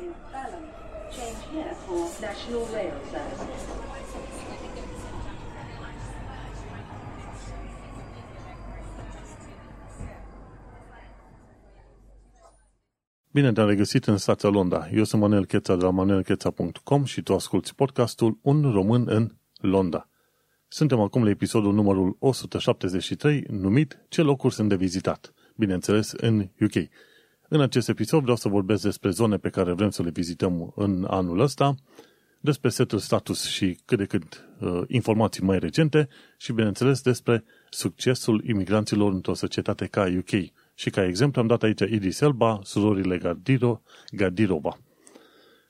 in Balham. Change here for National Rail Services. Bine te-am regăsit în stația Londra. Eu sunt Manuel Cheța de la manuelcheța.com și tu asculti podcastul Un român în Londra. Suntem acum la episodul numărul 173, numit Ce locuri sunt de vizitat? Bineînțeles, în UK. În acest episod vreau să vorbesc despre zone pe care vrem să le vizităm în anul ăsta, despre setul status și cât de cât uh, informații mai recente și, bineînțeles, despre succesul imigranților într-o societate ca UK. Și ca exemplu am dat aici Idris Elba, surorile Gardiro, Gardirova.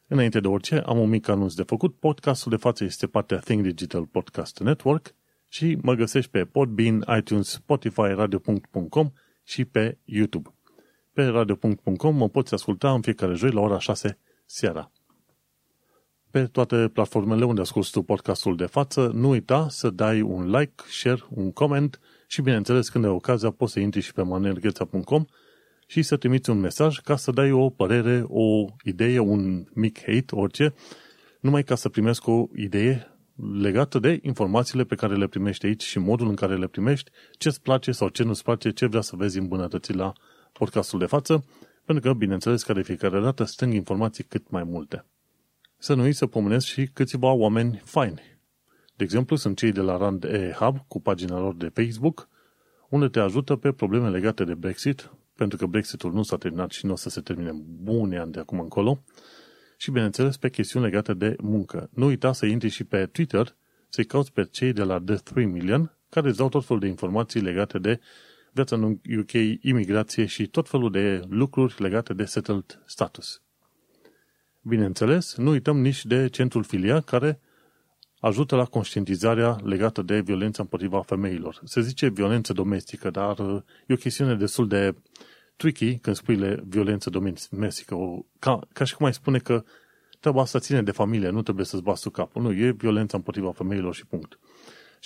Înainte de orice, am un mic anunț de făcut. Podcastul de față este partea Think Digital Podcast Network și mă găsești pe Podbean, iTunes, Spotify, radio.com și pe YouTube. Pe radio.com mă poți asculta în fiecare joi la ora 6 seara. Pe toate platformele unde asculti tu podcastul de față, nu uita să dai un like, share, un comment și, bineînțeles, când ai ocazia, poți să intri și pe manuelgheța.com și să trimiți un mesaj ca să dai o părere, o idee, un mic hate, orice, numai ca să primesc o idee legată de informațiile pe care le primești aici și modul în care le primești, ce îți place sau ce nu-ți place, ce vrea să vezi îmbunătăți la podcastul de față, pentru că, bineînțeles, că de fiecare dată strâng informații cât mai multe. Să nu uiți să pomenesc și câțiva oameni faini. De exemplu, sunt cei de la Rand E Hub cu pagina lor de Facebook, unde te ajută pe probleme legate de Brexit, pentru că Brexitul nu s-a terminat și nu o să se termine bune ani de acum încolo, și, bineînțeles, pe chestiuni legate de muncă. Nu uita să intri și pe Twitter, să-i cauți pe cei de la The 3 Million, care îți dau tot felul de informații legate de viața în UK, imigrație și tot felul de lucruri legate de settled status. Bineînțeles, nu uităm nici de centrul filia care ajută la conștientizarea legată de violența împotriva femeilor. Se zice violență domestică, dar uh, e o chestiune destul de tricky când spui violență domestică. O, ca, ca și cum ai spune că treaba asta ține de familie, nu trebuie să-ți bați capul. Nu, e violența împotriva femeilor și punct.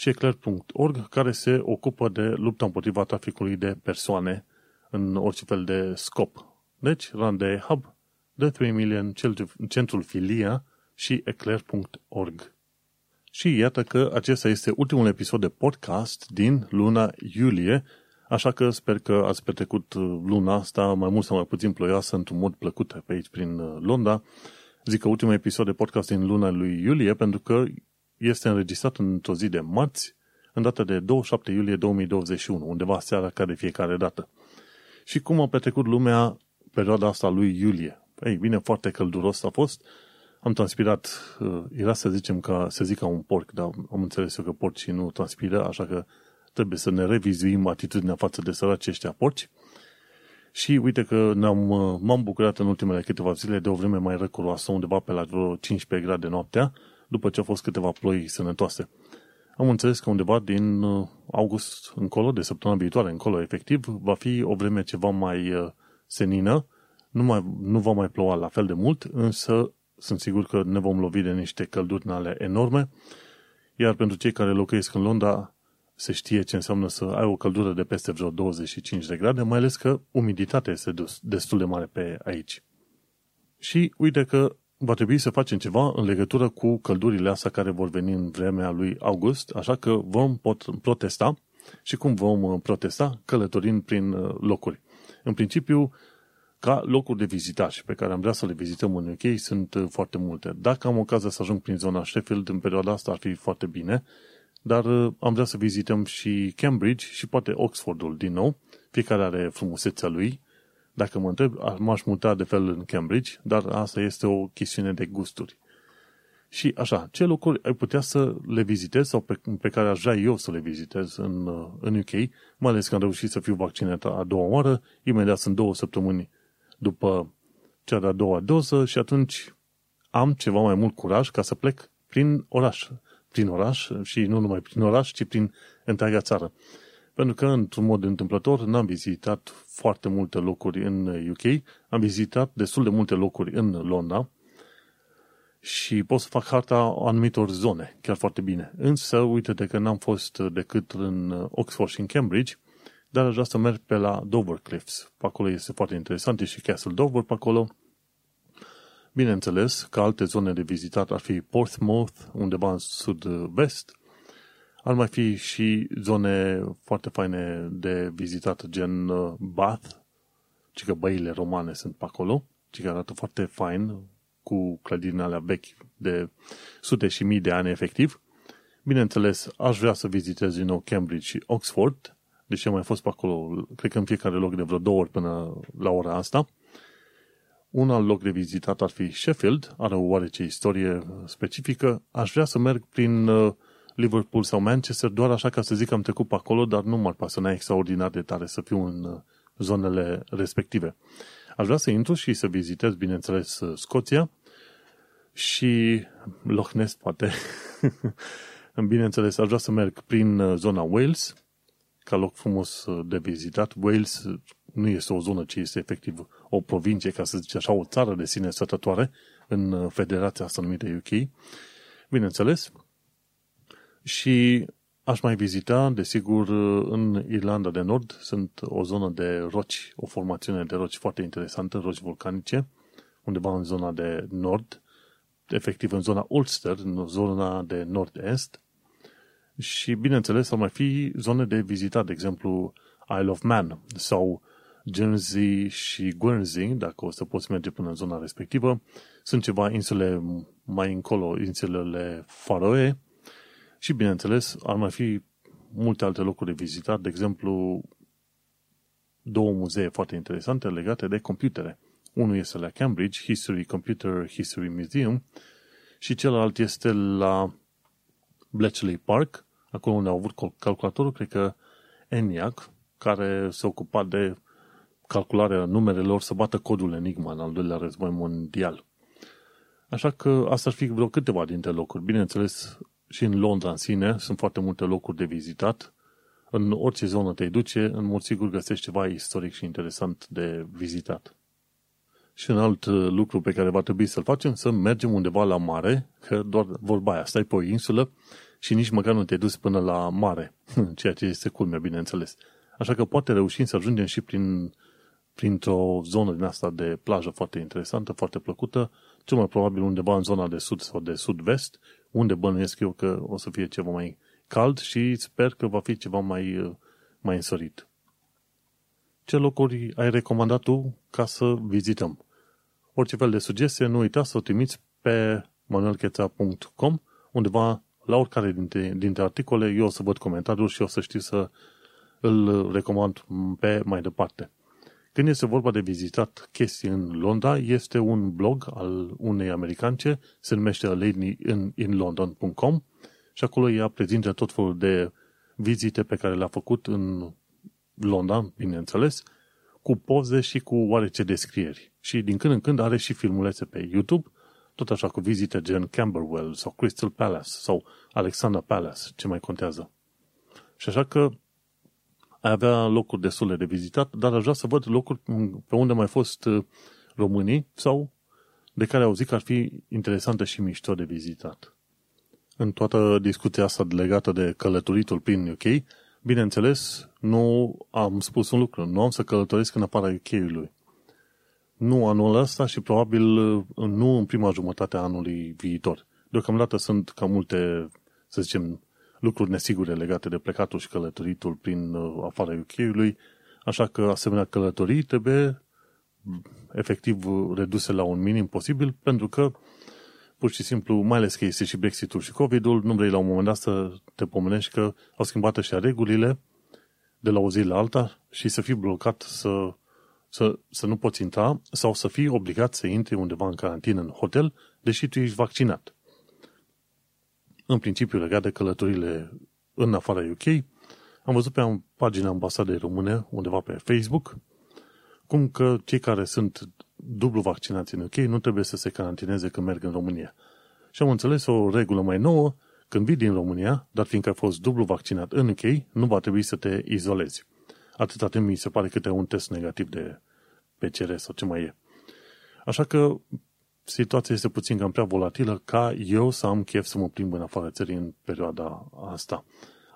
Și eclair.org, care se ocupă de lupta împotriva traficului de persoane în orice fel de scop. Deci, Rande Hub, The 3 Million, centrul Filia și eclair.org. Și iată că acesta este ultimul episod de podcast din luna iulie, așa că sper că ați petrecut luna asta mai mult sau mai puțin ploioasă într-un mod plăcut pe aici prin Londra. Zic că ultimul episod de podcast din luna lui iulie, pentru că este înregistrat într-o zi de marți, în data de 27 iulie 2021, undeva seara ca de fiecare dată. Și cum a petrecut lumea perioada asta lui iulie? Ei bine, foarte călduros a fost, am transpirat, uh, era să zicem ca, să zic ca un porc, dar am înțeles eu că porcii nu transpiră, așa că trebuie să ne revizuim atitudinea față de săraci ăștia porci. Și uite că ne-am, uh, m-am bucurat în ultimele câteva zile de o vreme mai răcuroasă, undeva pe la vreo 15 grade noaptea, după ce au fost câteva ploi sănătoase. Am înțeles că undeva din uh, august încolo, de săptămâna viitoare încolo, efectiv, va fi o vreme ceva mai senină, nu, mai, nu va mai ploua la fel de mult, însă sunt sigur că ne vom lovi de niște căldurnale enorme, iar pentru cei care locuiesc în Londra, se știe ce înseamnă să ai o căldură de peste vreo 25 de grade, mai ales că umiditatea este destul de mare pe aici. Și uite că va trebui să facem ceva în legătură cu căldurile astea care vor veni în vremea lui august, așa că vom pot protesta și cum vom uh, protesta? Călătorind prin uh, locuri. În principiu, ca locuri de vizitat și pe care am vrea să le vizităm în UK sunt uh, foarte multe. Dacă am ocazia să ajung prin zona Sheffield în perioada asta ar fi foarte bine, dar uh, am vrea să vizităm și Cambridge și poate Oxfordul din nou. Fiecare are frumusețea lui. Dacă mă întreb, m-aș muta de fel în Cambridge, dar asta este o chestiune de gusturi. Și așa, ce lucruri ai putea să le vizitezi sau pe, pe care aș vrea eu să le vizitez în, uh, în UK, mai ales că am reușit să fiu vaccinat a doua oară, imediat sunt două săptămâni după cea de-a doua doză și atunci am ceva mai mult curaj ca să plec prin oraș. Prin oraș și nu numai prin oraș, ci prin întreaga țară. Pentru că, într-un mod întâmplător, n-am vizitat foarte multe locuri în UK, am vizitat destul de multe locuri în Londra și pot să fac harta anumitor zone, chiar foarte bine. Însă, uite-te că n-am fost decât în Oxford și în Cambridge, dar aș vrea să merg pe la Dover Cliffs. Pe acolo este foarte interesant, e și Castle Dover pe acolo. Bineînțeles că alte zone de vizitat ar fi Portsmouth, undeva în sud-vest, ar mai fi și zone foarte faine de vizitat, gen uh, Bath, ci că băile romane sunt pe acolo, ci că arată foarte fain, cu clădirile alea vechi de sute și mii de ani efectiv. Bineînțeles, aș vrea să vizitez din nou Cambridge și Oxford, deși am mai fost pe acolo, cred că în fiecare loc de vreo două ori până la ora asta. Un alt loc de vizitat ar fi Sheffield, are o oarece istorie specifică. Aș vrea să merg prin uh, Liverpool sau Manchester, doar așa ca să zic că am trecut pe acolo, dar nu m-ar pasă, n extraordinar de tare să fiu în uh, zonele respective. Aș vrea să intru și să vizitez, bineînțeles, uh, Scoția și Loch Ness, poate. bineînțeles, aș vrea să merg prin zona Wales, ca loc frumos de vizitat. Wales nu este o zonă, ci este efectiv o provincie, ca să zice așa, o țară de sine stătătoare în federația asta numită UK. Bineînțeles. Și aș mai vizita, desigur, în Irlanda de Nord sunt o zonă de roci, o formațiune de roci foarte interesantă, roci vulcanice, undeva în zona de nord, efectiv în zona Ulster, în zona de nord-est, și, bineînțeles, ar mai fi zone de vizitat, de exemplu, Isle of Man sau Jersey și Guernsey, dacă o să poți merge până în zona respectivă. Sunt ceva insule mai încolo, insulele Faroe și, bineînțeles, ar mai fi multe alte locuri de vizitat, de exemplu, două muzee foarte interesante legate de computere. Unul este la Cambridge, History Computer History Museum, și celălalt este la Bletchley Park, acolo unde au avut calculatorul, cred că ENIAC, care se ocupa de calcularea numerelor să bată codul Enigma în al doilea război mondial. Așa că asta ar fi vreo câteva dintre locuri. Bineînțeles, și în Londra în sine sunt foarte multe locuri de vizitat. În orice zonă te duce, în mod sigur găsești ceva istoric și interesant de vizitat. Și un alt uh, lucru pe care va trebui să-l facem, să mergem undeva la mare, că doar vorba aia, stai pe o insulă și nici măcar nu te duci până la mare, ceea ce este culmea, bineînțeles. Așa că poate reușim să ajungem și prin, printr-o zonă din asta de plajă foarte interesantă, foarte plăcută, cel mai probabil undeva în zona de sud sau de sud-vest, unde bănuiesc eu că o să fie ceva mai cald și sper că va fi ceva mai, mai însorit. Ce locuri ai recomandat tu ca să vizităm? Orice fel de sugestie, nu uita să o trimiți pe manuelcheța.com undeva la oricare dintre, dintre articole, eu o să văd comentariul și o să știu să îl recomand pe mai departe. Când este vorba de vizitat chestii în Londra, este un blog al unei americance, se numește A Lady in, in London.com și acolo ea prezintă tot felul de vizite pe care le-a făcut în Londra, bineînțeles, cu poze și cu oarece descrieri. Și din când în când are și filmulețe pe YouTube, tot așa cu vizite gen Camberwell sau Crystal Palace sau Alexandra Palace, ce mai contează. Și așa că ai avea locuri destule de vizitat, dar aș vrea să văd locuri pe unde mai fost uh, românii sau de care au zis că ar fi interesantă și mișto de vizitat. În toată discuția asta legată de călătoritul prin UK, bineînțeles, nu am spus un lucru, nu am să călătoresc în afara UK-ului. Nu anul ăsta și probabil uh, nu în prima jumătate a anului viitor. Deocamdată sunt cam multe, să zicem, lucruri nesigure legate de plecatul și călătoritul prin uh, afara UK-ului, așa că asemenea călătorii trebuie efectiv reduse la un minim posibil, pentru că pur și simplu, mai ales că este și Brexitul și COVID-ul, nu vrei la un moment dat să te pomenești că au schimbat și regulile de la o zi la alta și să fii blocat să, să, să nu poți intra sau să fii obligat să intri undeva în carantină în hotel, deși tu ești vaccinat în principiu legat de călătorile în afara UK, am văzut pe pagina ambasadei române, undeva pe Facebook, cum că cei care sunt dublu vaccinați în UK nu trebuie să se carantineze când merg în România. Și am înțeles o regulă mai nouă, când vii din România, dar fiindcă ai fost dublu vaccinat în UK, nu va trebui să te izolezi. Atâta timp mi se pare că te un test negativ de PCR sau ce mai e. Așa că situația este puțin cam prea volatilă ca eu să am chef să mă plimb în afară țării în perioada asta.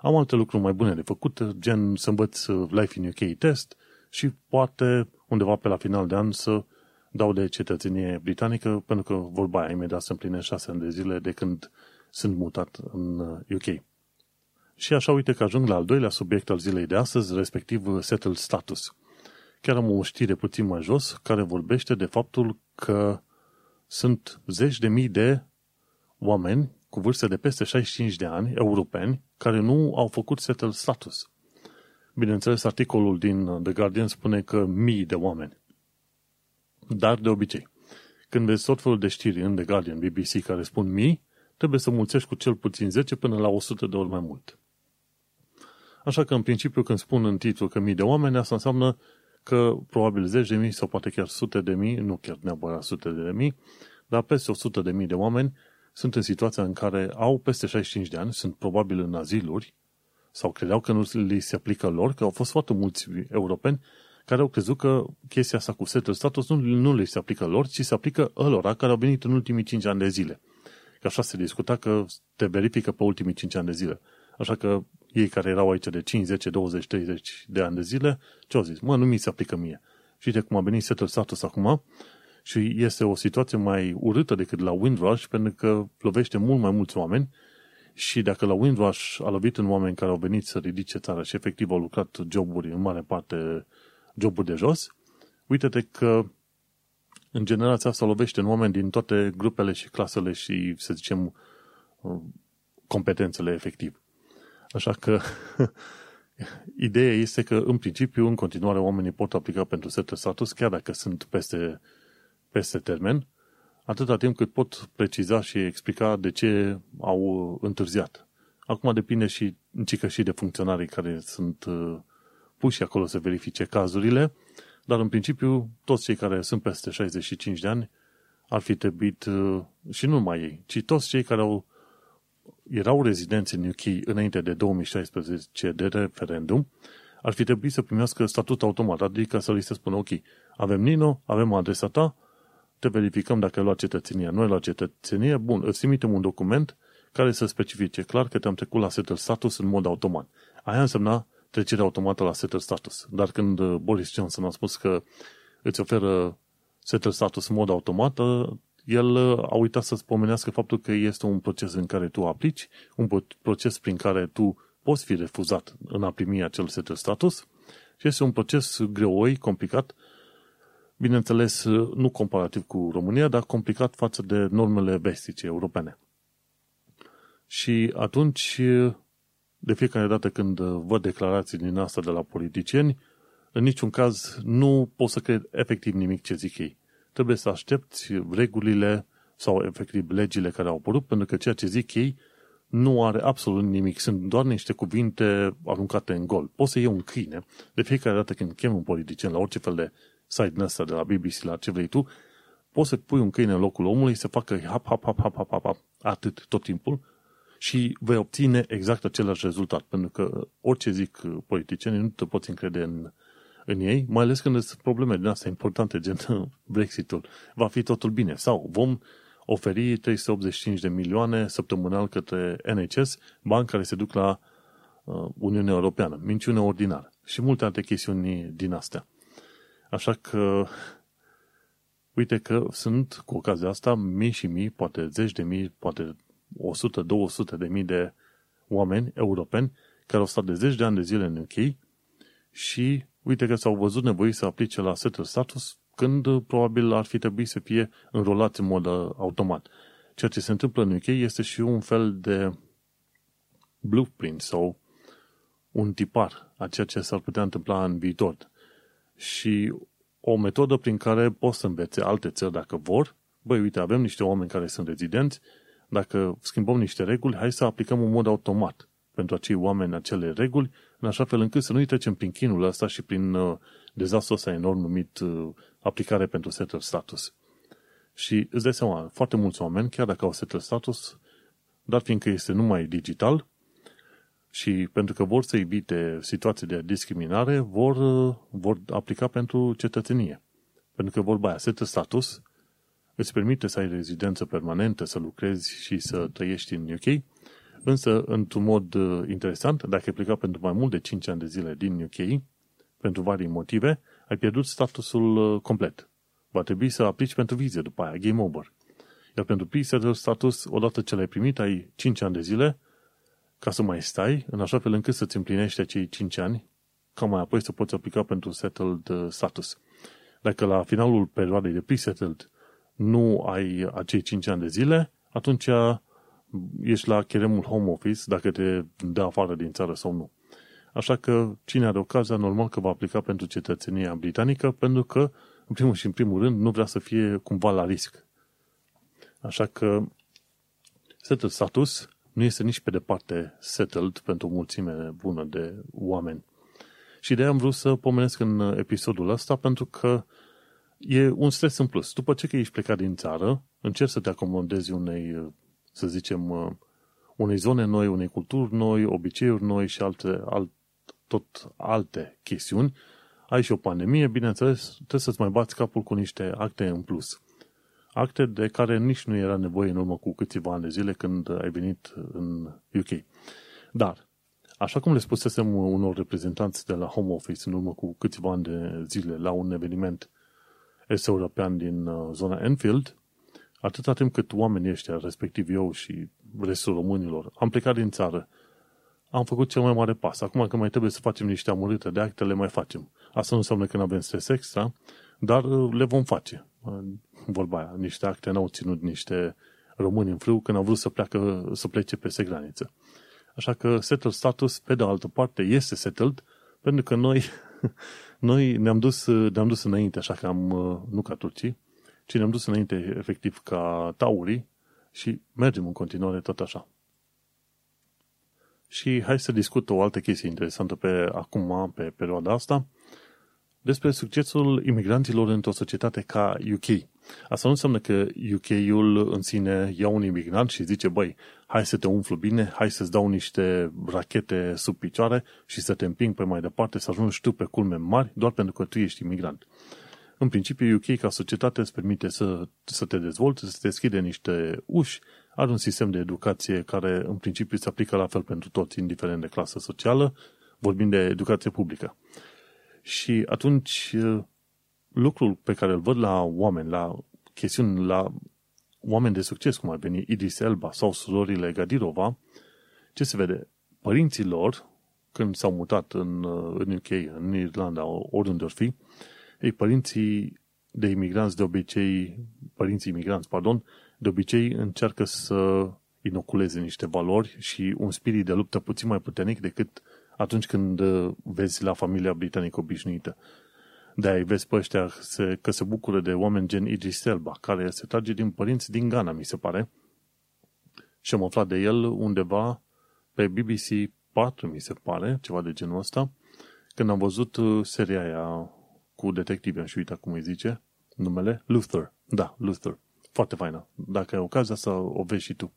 Am alte lucruri mai bune de făcut, gen să învăț Life in UK test și poate undeva pe la final de an să dau de cetățenie britanică pentru că vorba aia imediat se împlinesc șase ani de zile de când sunt mutat în UK. Și așa uite că ajung la al doilea subiect al zilei de astăzi, respectiv settled status. Chiar am o știre puțin mai jos care vorbește de faptul că sunt zeci de mii de oameni cu vârste de peste 65 de ani, europeni, care nu au făcut settled status. Bineînțeles, articolul din The Guardian spune că mii de oameni. Dar, de obicei, când vezi tot felul de știri în The Guardian, BBC, care spun mii, trebuie să mulțești cu cel puțin 10 până la 100 de ori mai mult. Așa că, în principiu, când spun în titlu că mii de oameni, asta înseamnă că probabil zeci de mii sau poate chiar sute de mii, nu chiar neapărat sute de mii, dar peste 100 de mii de oameni sunt în situația în care au peste 65 de ani, sunt probabil în aziluri, sau credeau că nu li se aplică lor, că au fost foarte mulți europeni care au crezut că chestia asta cu setul status nu, nu le se aplică lor, ci se aplică ălora care au venit în ultimii 5 ani de zile. Că așa se discuta că te verifică pe ultimii 5 ani de zile. Așa că ei care erau aici de 5, 10, 20, 30 de ani de zile, ce au zis? Mă, nu mi se aplică mie. Și de cum a venit setul status acum și este o situație mai urâtă decât la Windrush pentru că lovește mult mai mulți oameni și dacă la Windrush a lovit în oameni care au venit să ridice țara și efectiv au lucrat joburi, în mare parte joburi de jos, uite-te că în generația asta lovește în oameni din toate grupele și clasele și, să zicem, competențele efectiv. Așa că ideea este că, în principiu, în continuare, oamenii pot aplica pentru setul status, chiar dacă sunt peste, peste termen, atâta timp cât pot preciza și explica de ce au întârziat. Acum depinde și, cică și de funcționarii care sunt uh, puși acolo să verifice cazurile, dar în principiu toți cei care sunt peste 65 de ani ar fi trebuit, uh, și nu numai ei, ci toți cei care au, erau rezidenți în UK înainte de 2016 de referendum, ar fi trebuit să primească statut automat, adică să li se spună, ok, avem Nino, avem adresa ta, te verificăm dacă ai luat cetățenia. Nu ai luat cetățenie, bun, îți trimitem un document care să specifice clar că te-am trecut la settle status în mod automat. Aia însemna trecerea automată la settle status. Dar când uh, Boris Johnson a spus că îți oferă settle status în mod automat, uh, el uh, a uitat să spomenească faptul că este un proces în care tu aplici, un proces prin care tu poți fi refuzat în a primi acel settle status și este un proces greoi, complicat, bineînțeles, nu comparativ cu România, dar complicat față de normele vestice europene. Și atunci, de fiecare dată când văd declarații din asta de la politicieni, în niciun caz nu pot să cred efectiv nimic ce zic ei. Trebuie să aștepți regulile sau efectiv legile care au apărut, pentru că ceea ce zic ei nu are absolut nimic. Sunt doar niște cuvinte aruncate în gol. Poți să iei un câine, de fiecare dată când chem un politician la orice fel de site ăsta de la BBC, la ce vrei tu, poți să pui un câine în locul omului să facă hap, hap, hap, hap, hap, hap, hap atât tot timpul și vei obține exact același rezultat. Pentru că orice zic politicienii, nu te poți încrede în, în ei, mai ales când sunt probleme din astea importante, gen Brexitul. Va fi totul bine. Sau vom oferi 385 de milioane săptămânal către NHS, bani care se duc la uh, Uniunea Europeană. Minciune ordinară. Și multe alte chestiuni din astea. Așa că, uite că sunt, cu ocazia asta, mii și mii, poate zeci de mii, poate 100-200 de mii de oameni europeni care au stat de zeci de ani de zile în UK și uite că s-au văzut nevoi să aplice la settle status când probabil ar fi trebuit să fie înrolați în mod uh, automat. Ceea ce se întâmplă în UK este și un fel de blueprint sau un tipar a ceea ce s-ar putea întâmpla în viitor și o metodă prin care poți să învețe alte țări dacă vor. Băi, uite, avem niște oameni care sunt rezidenți, dacă schimbăm niște reguli, hai să aplicăm un mod automat pentru acei oameni acele reguli, în așa fel încât să nu-i trecem prin chinul ăsta și prin uh, dezastrul ăsta enorm numit uh, aplicare pentru setul status. Și îți dai seama, foarte mulți oameni, chiar dacă au setul status, dar fiindcă este numai digital, și pentru că vor să evite situații de discriminare, vor, vor aplica pentru cetățenie. Pentru că vorba aia, setă status, îți permite să ai rezidență permanentă, să lucrezi și să trăiești în UK, însă, într-un mod uh, interesant, dacă ai plecat pentru mai mult de 5 ani de zile din UK, pentru varii motive, ai pierdut statusul uh, complet. Va trebui să aplici pentru vize după aia, game over. Iar pentru pre-settled status, odată ce l-ai primit, ai 5 ani de zile ca să mai stai, în așa fel încât să-ți împlinești acei 5 ani, ca mai apoi să poți aplica pentru settled uh, status. Dacă la finalul perioadei de pre-settled nu ai acei 5 ani de zile, atunci ești la cheremul home office dacă te dă afară din țară sau nu. Așa că cine are ocazia, normal că va aplica pentru cetățenia britanică, pentru că, în primul și în primul rând, nu vrea să fie cumva la risc. Așa că settled status nu este nici pe departe settled pentru o mulțime bună de oameni. Și de aia am vrut să pomenesc în episodul ăsta, pentru că e un stres în plus. După ce că ești plecat din țară, încerci să te acomodezi unei, să zicem, unei zone noi, unei culturi noi, obiceiuri noi și alte, alt, tot alte chestiuni, ai și o pandemie, bineînțeles, trebuie să-ți mai bați capul cu niște acte în plus. Acte de care nici nu era nevoie în urmă cu câțiva ani de zile când ai venit în UK. Dar, așa cum le spusesem unor reprezentanți de la Home Office în urmă cu câțiva ani de zile la un eveniment est european din uh, zona Enfield, atâta timp cât oamenii ăștia, respectiv eu și restul românilor, am plecat din țară am făcut cel mai mare pas. Acum că mai trebuie să facem niște amărâte de acte, le mai facem. Asta nu înseamnă că nu avem stres extra, dar uh, le vom face. Uh, vorba aia, niște acte n-au ținut niște români în frâu când au vrut să, pleacă, să plece peste graniță. Așa că settled status, pe de altă parte, este settled, pentru că noi, noi ne-am dus, ne-am dus înainte, așa că am, uh, nu ca turcii, ci ne-am dus înainte efectiv ca taurii și mergem în continuare tot așa. Și hai să discut o altă chestie interesantă pe acum, pe perioada asta, despre succesul imigranților într-o societate ca UK. Asta nu înseamnă că UK-ul în sine ia un imigrant și zice, băi, hai să te umflu bine, hai să-ți dau niște rachete sub picioare și să te împing pe mai departe, să ajungi tu pe culme mari, doar pentru că tu ești imigrant. În principiu, UK ca societate îți permite să, să te dezvolți, să te deschide niște uși, are un sistem de educație care în principiu se aplică la fel pentru toți, indiferent de clasă socială, vorbind de educație publică. Și atunci lucrul pe care îl văd la oameni, la chestiuni, la oameni de succes, cum ar veni Idris Elba sau surorile Gadirova, ce se vede? Părinții lor, când s-au mutat în, în UK, în Irlanda, oriunde or fi, ei, părinții de imigranți de obicei, părinții imigranți, pardon, de obicei încearcă să inoculeze niște valori și un spirit de luptă puțin mai puternic decât atunci când uh, vezi la familia britanică obișnuită. De-aia vezi pe ăștia că se bucură de oameni gen Idris Elba, care se trage din părinți din Ghana, mi se pare. Și am aflat de el undeva pe BBC 4, mi se pare, ceva de genul ăsta, când am văzut uh, seria aia cu detective, am și uitat cum îi zice, numele, Luther. Da, Luther. Foarte faină. Dacă ai ocazia să o vezi și tu.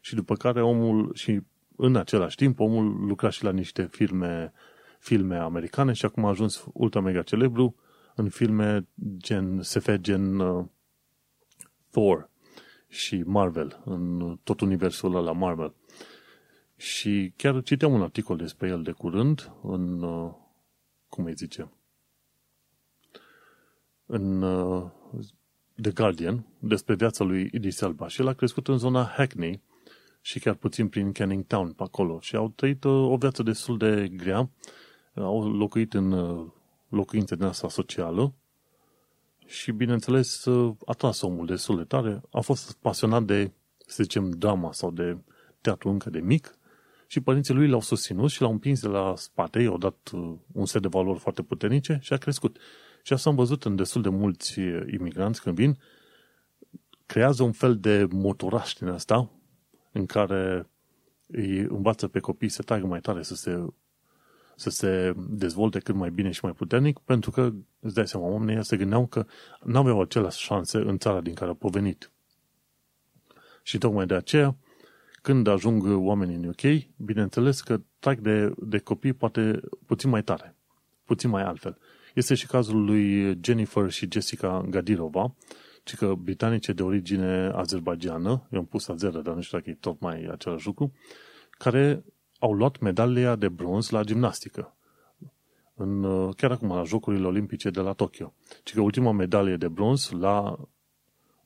Și după care omul, și în același timp, omul lucra și la niște filme, filme americane și acum a ajuns ultra mega celebru în filme gen SF, gen uh, Thor și Marvel, în tot universul ăla Marvel. Și chiar citeam un articol despre el de curând în, uh, cum îi zice, în uh, The Guardian despre viața lui Idris Elba. Și el a crescut în zona Hackney și chiar puțin prin Canning Town pe acolo. Și au trăit uh, o viață destul de grea, au locuit în uh, locuințe din asta socială. Și, bineînțeles, a tras omul destul de tare. A fost pasionat de, să zicem, drama sau de teatru încă de mic. Și părinții lui l-au susținut și l-au împins de la spate, i-au dat un set de valori foarte puternice și a crescut. Și asta am văzut în destul de mulți imigranți când vin, creează un fel de motoraș din asta, în care îi învață pe copii să tragă mai tare, să se, să se dezvolte cât mai bine și mai puternic, pentru că, îți dai seama, oamenii se gândeau că nu aveau aceleași șanse în țara din care au provenit. Și tocmai de aceea, când ajung oamenii în UK, bineînțeles că trag de, de copii poate puțin mai tare, puțin mai altfel. Este și cazul lui Jennifer și Jessica Gadirova, ci că britanice de origine azerbaijană, eu am pus azeră, dar nu știu dacă e tot mai același lucru, care au luat medalia de bronz la gimnastică. în, uh, chiar acum la Jocurile Olimpice de la Tokyo. Ci că ultima medalie de bronz la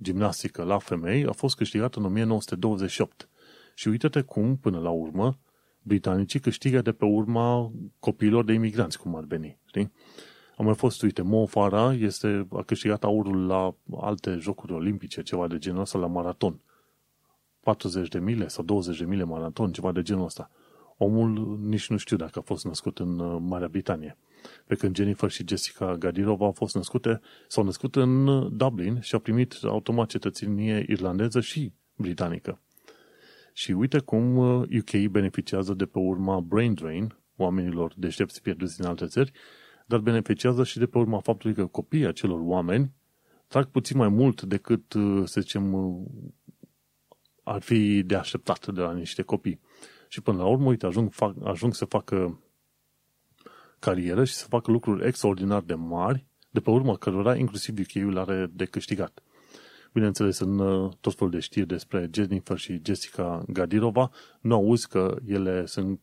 gimnastică la femei a fost câștigată în 1928. Și uite-te cum, până la urmă, britanicii câștigă de pe urma copiilor de imigranți, cum ar veni. Știi? A mai fost, uite, Mo Farah este, a câștigat aurul la alte jocuri olimpice, ceva de genul ăsta, la maraton. 40 de mile sau 20 de mile maraton, ceva de genul ăsta. Omul nici nu știu dacă a fost născut în uh, Marea Britanie. Pe când Jennifer și Jessica Gadirova au fost născute, s-au născut în uh, Dublin și au primit automat cetățenie irlandeză și britanică. Și uite cum UK uh, beneficiază de pe urma brain drain, oamenilor deștepți pierduți din alte țări, dar beneficiază și de pe urma faptului că copiii acelor oameni trag puțin mai mult decât, să zicem, ar fi de așteptat de la niște copii. Și până la urmă, uite, ajung, fac, ajung să facă carieră și să facă lucruri extraordinar de mari, de pe urmă cărora inclusiv UK-ul are de câștigat. Bineînțeles, în uh, tot felul de știri despre Jennifer și Jessica Gadirova, nu auzi că ele sunt,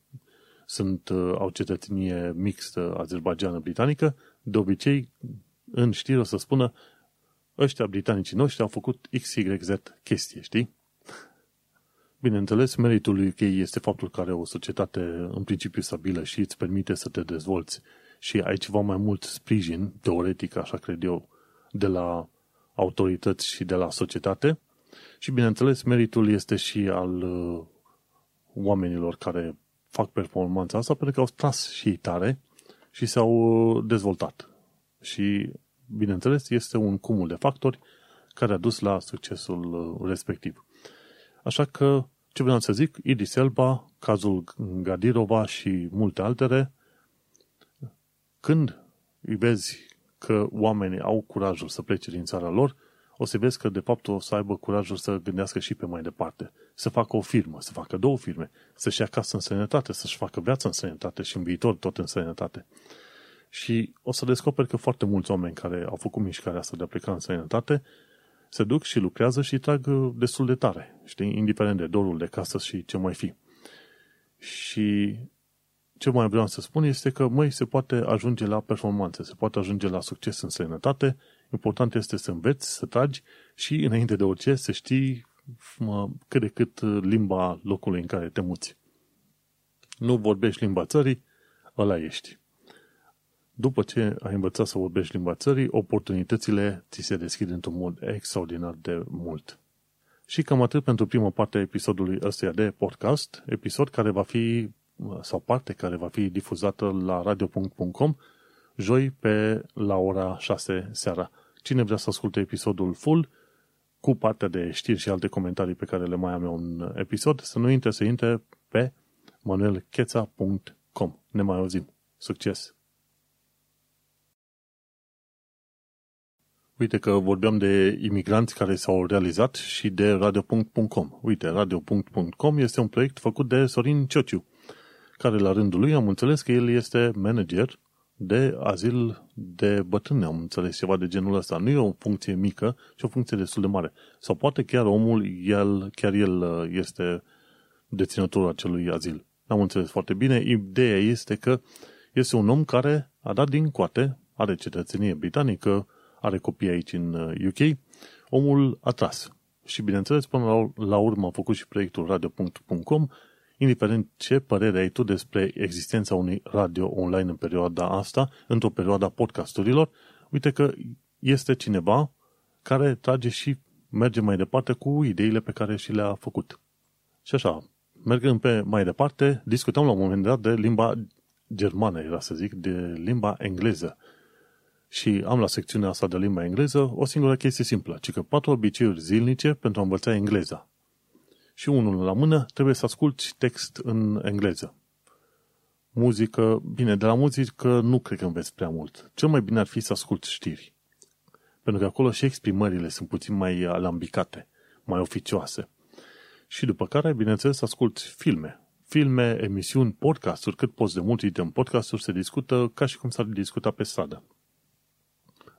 sunt uh, au cetățenie mixtă azerbaijană-britanică. De obicei, în știri o să spună ăștia britanicii noștri au făcut XYZ chestie, știi? Bineînțeles, meritul lui UK este faptul că are o societate în principiu stabilă și îți permite să te dezvolți și ai ceva mai mult sprijin, teoretic, așa cred eu, de la autorități și de la societate. Și, bineînțeles, meritul este și al uh, oamenilor care fac performanța asta pentru că au tras și tare și s-au uh, dezvoltat. Și, bineînțeles, este un cumul de factori care a dus la succesul uh, respectiv. Așa că, ce vreau să zic, Idris Elba, cazul Gadirova și multe altele, când îi vezi că oamenii au curajul să plece din țara lor, o să vezi că de fapt o să aibă curajul să gândească și pe mai departe. Să facă o firmă, să facă două firme, să-și ia casă în sănătate, să-și facă viață în sănătate și în viitor tot în sănătate. Și o să descoperi că foarte mulți oameni care au făcut mișcarea asta de a pleca în sănătate se duc și lucrează și trag uh, destul de tare, știi, indiferent de dorul de casă și ce mai fi. Și ce mai vreau să spun este că, măi, se poate ajunge la performanțe, se poate ajunge la succes în sănătate, important este să înveți, să tragi și, înainte de orice, să știi mă, cât de cât uh, limba locului în care te muți. Nu vorbești limba țării, ăla ești după ce ai învățat să vorbești limba țării, oportunitățile ți se deschid într-un mod extraordinar de mult. Și cam atât pentru prima parte a episodului ăsta de podcast, episod care va fi, sau parte care va fi difuzată la radio.com joi pe la ora 6 seara. Cine vrea să asculte episodul full, cu partea de știri și alte comentarii pe care le mai am eu în episod, să nu intre să intre pe manuelcheța.com. Ne mai auzim. Succes! Uite că vorbeam de imigranți care s-au realizat și de radio.com. Uite, radio.com este un proiect făcut de Sorin Ciociu, care la rândul lui am înțeles că el este manager de azil de bătrâni, am înțeles ceva de genul ăsta. Nu e o funcție mică, ci o funcție destul de mare. Sau poate chiar omul, el, chiar el uh, este deținătorul acelui azil. Am înțeles foarte bine. Ideea este că este un om care a dat din coate, are cetățenie britanică, are copii aici în UK, uh, omul a tras. Și bineînțeles, până la, la urmă a făcut și proiectul radio.com, indiferent ce părere ai tu despre existența unui radio online în perioada asta, într-o perioadă a podcasturilor, uite că este cineva care trage și merge mai departe cu ideile pe care și le-a făcut. Și așa, mergând pe mai departe, discutăm la un moment dat de limba germană, era să zic, de limba engleză. Și am la secțiunea asta de limba engleză o singură chestie simplă, ci că patru obiceiuri zilnice pentru a învăța engleza. Și unul la mână, trebuie să asculti text în engleză. Muzică, bine, de la muzică nu cred că înveți prea mult. Cel mai bine ar fi să asculti știri. Pentru că acolo și exprimările sunt puțin mai alambicate, mai oficioase. Și după care, bineînțeles, asculti filme. Filme, emisiuni, podcasturi, cât poți de mult, în podcasturi se discută ca și cum s-ar discuta pe stradă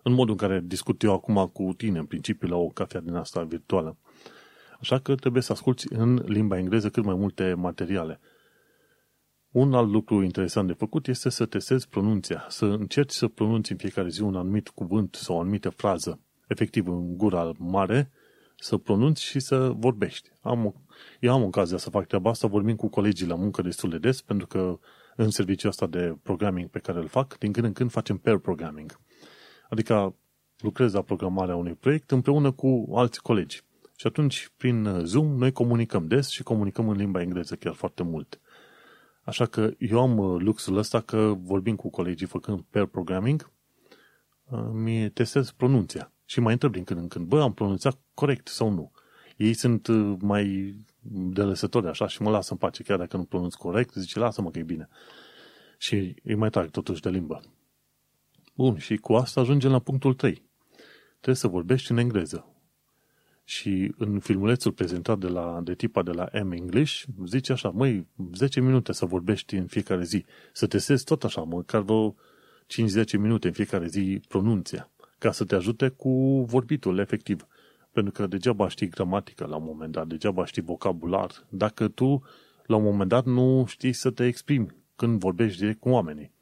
în modul în care discut eu acum cu tine, în principiu, la o cafea din asta virtuală. Așa că trebuie să asculti în limba engleză cât mai multe materiale. Un alt lucru interesant de făcut este să testezi pronunția, să încerci să pronunți în fiecare zi un anumit cuvânt sau o anumită frază, efectiv în gura mare, să pronunți și să vorbești. Am o, eu am ocazia să fac treaba asta, vorbim cu colegii la muncă destul de des, pentru că în serviciul ăsta de programming pe care îl fac, din când în când facem pair programming. Adică lucrez la programarea unui proiect împreună cu alți colegi. Și atunci, prin Zoom, noi comunicăm des și comunicăm în limba engleză chiar foarte mult. Așa că eu am uh, luxul ăsta că vorbim cu colegii făcând pair programming, uh, mi testez pronunția și mai întreb din când în când, bă, am pronunțat corect sau nu? Ei sunt uh, mai de lăsători așa și mă lasă în pace, chiar dacă nu pronunț corect, zice, lasă-mă că e bine. Și îi mai trag totuși de limbă. Bun, și cu asta ajungem la punctul 3. Trebuie să vorbești în engleză. Și în filmulețul prezentat de, la, de tipa de la M English, zice așa, măi, 10 minute să vorbești în fiecare zi, să testezi tot așa, măcar vreo 5-10 minute în fiecare zi pronunția, ca să te ajute cu vorbitul efectiv. Pentru că degeaba știi gramatică la un moment dat, degeaba știi vocabular, dacă tu la un moment dat nu știi să te exprimi când vorbești direct cu oamenii.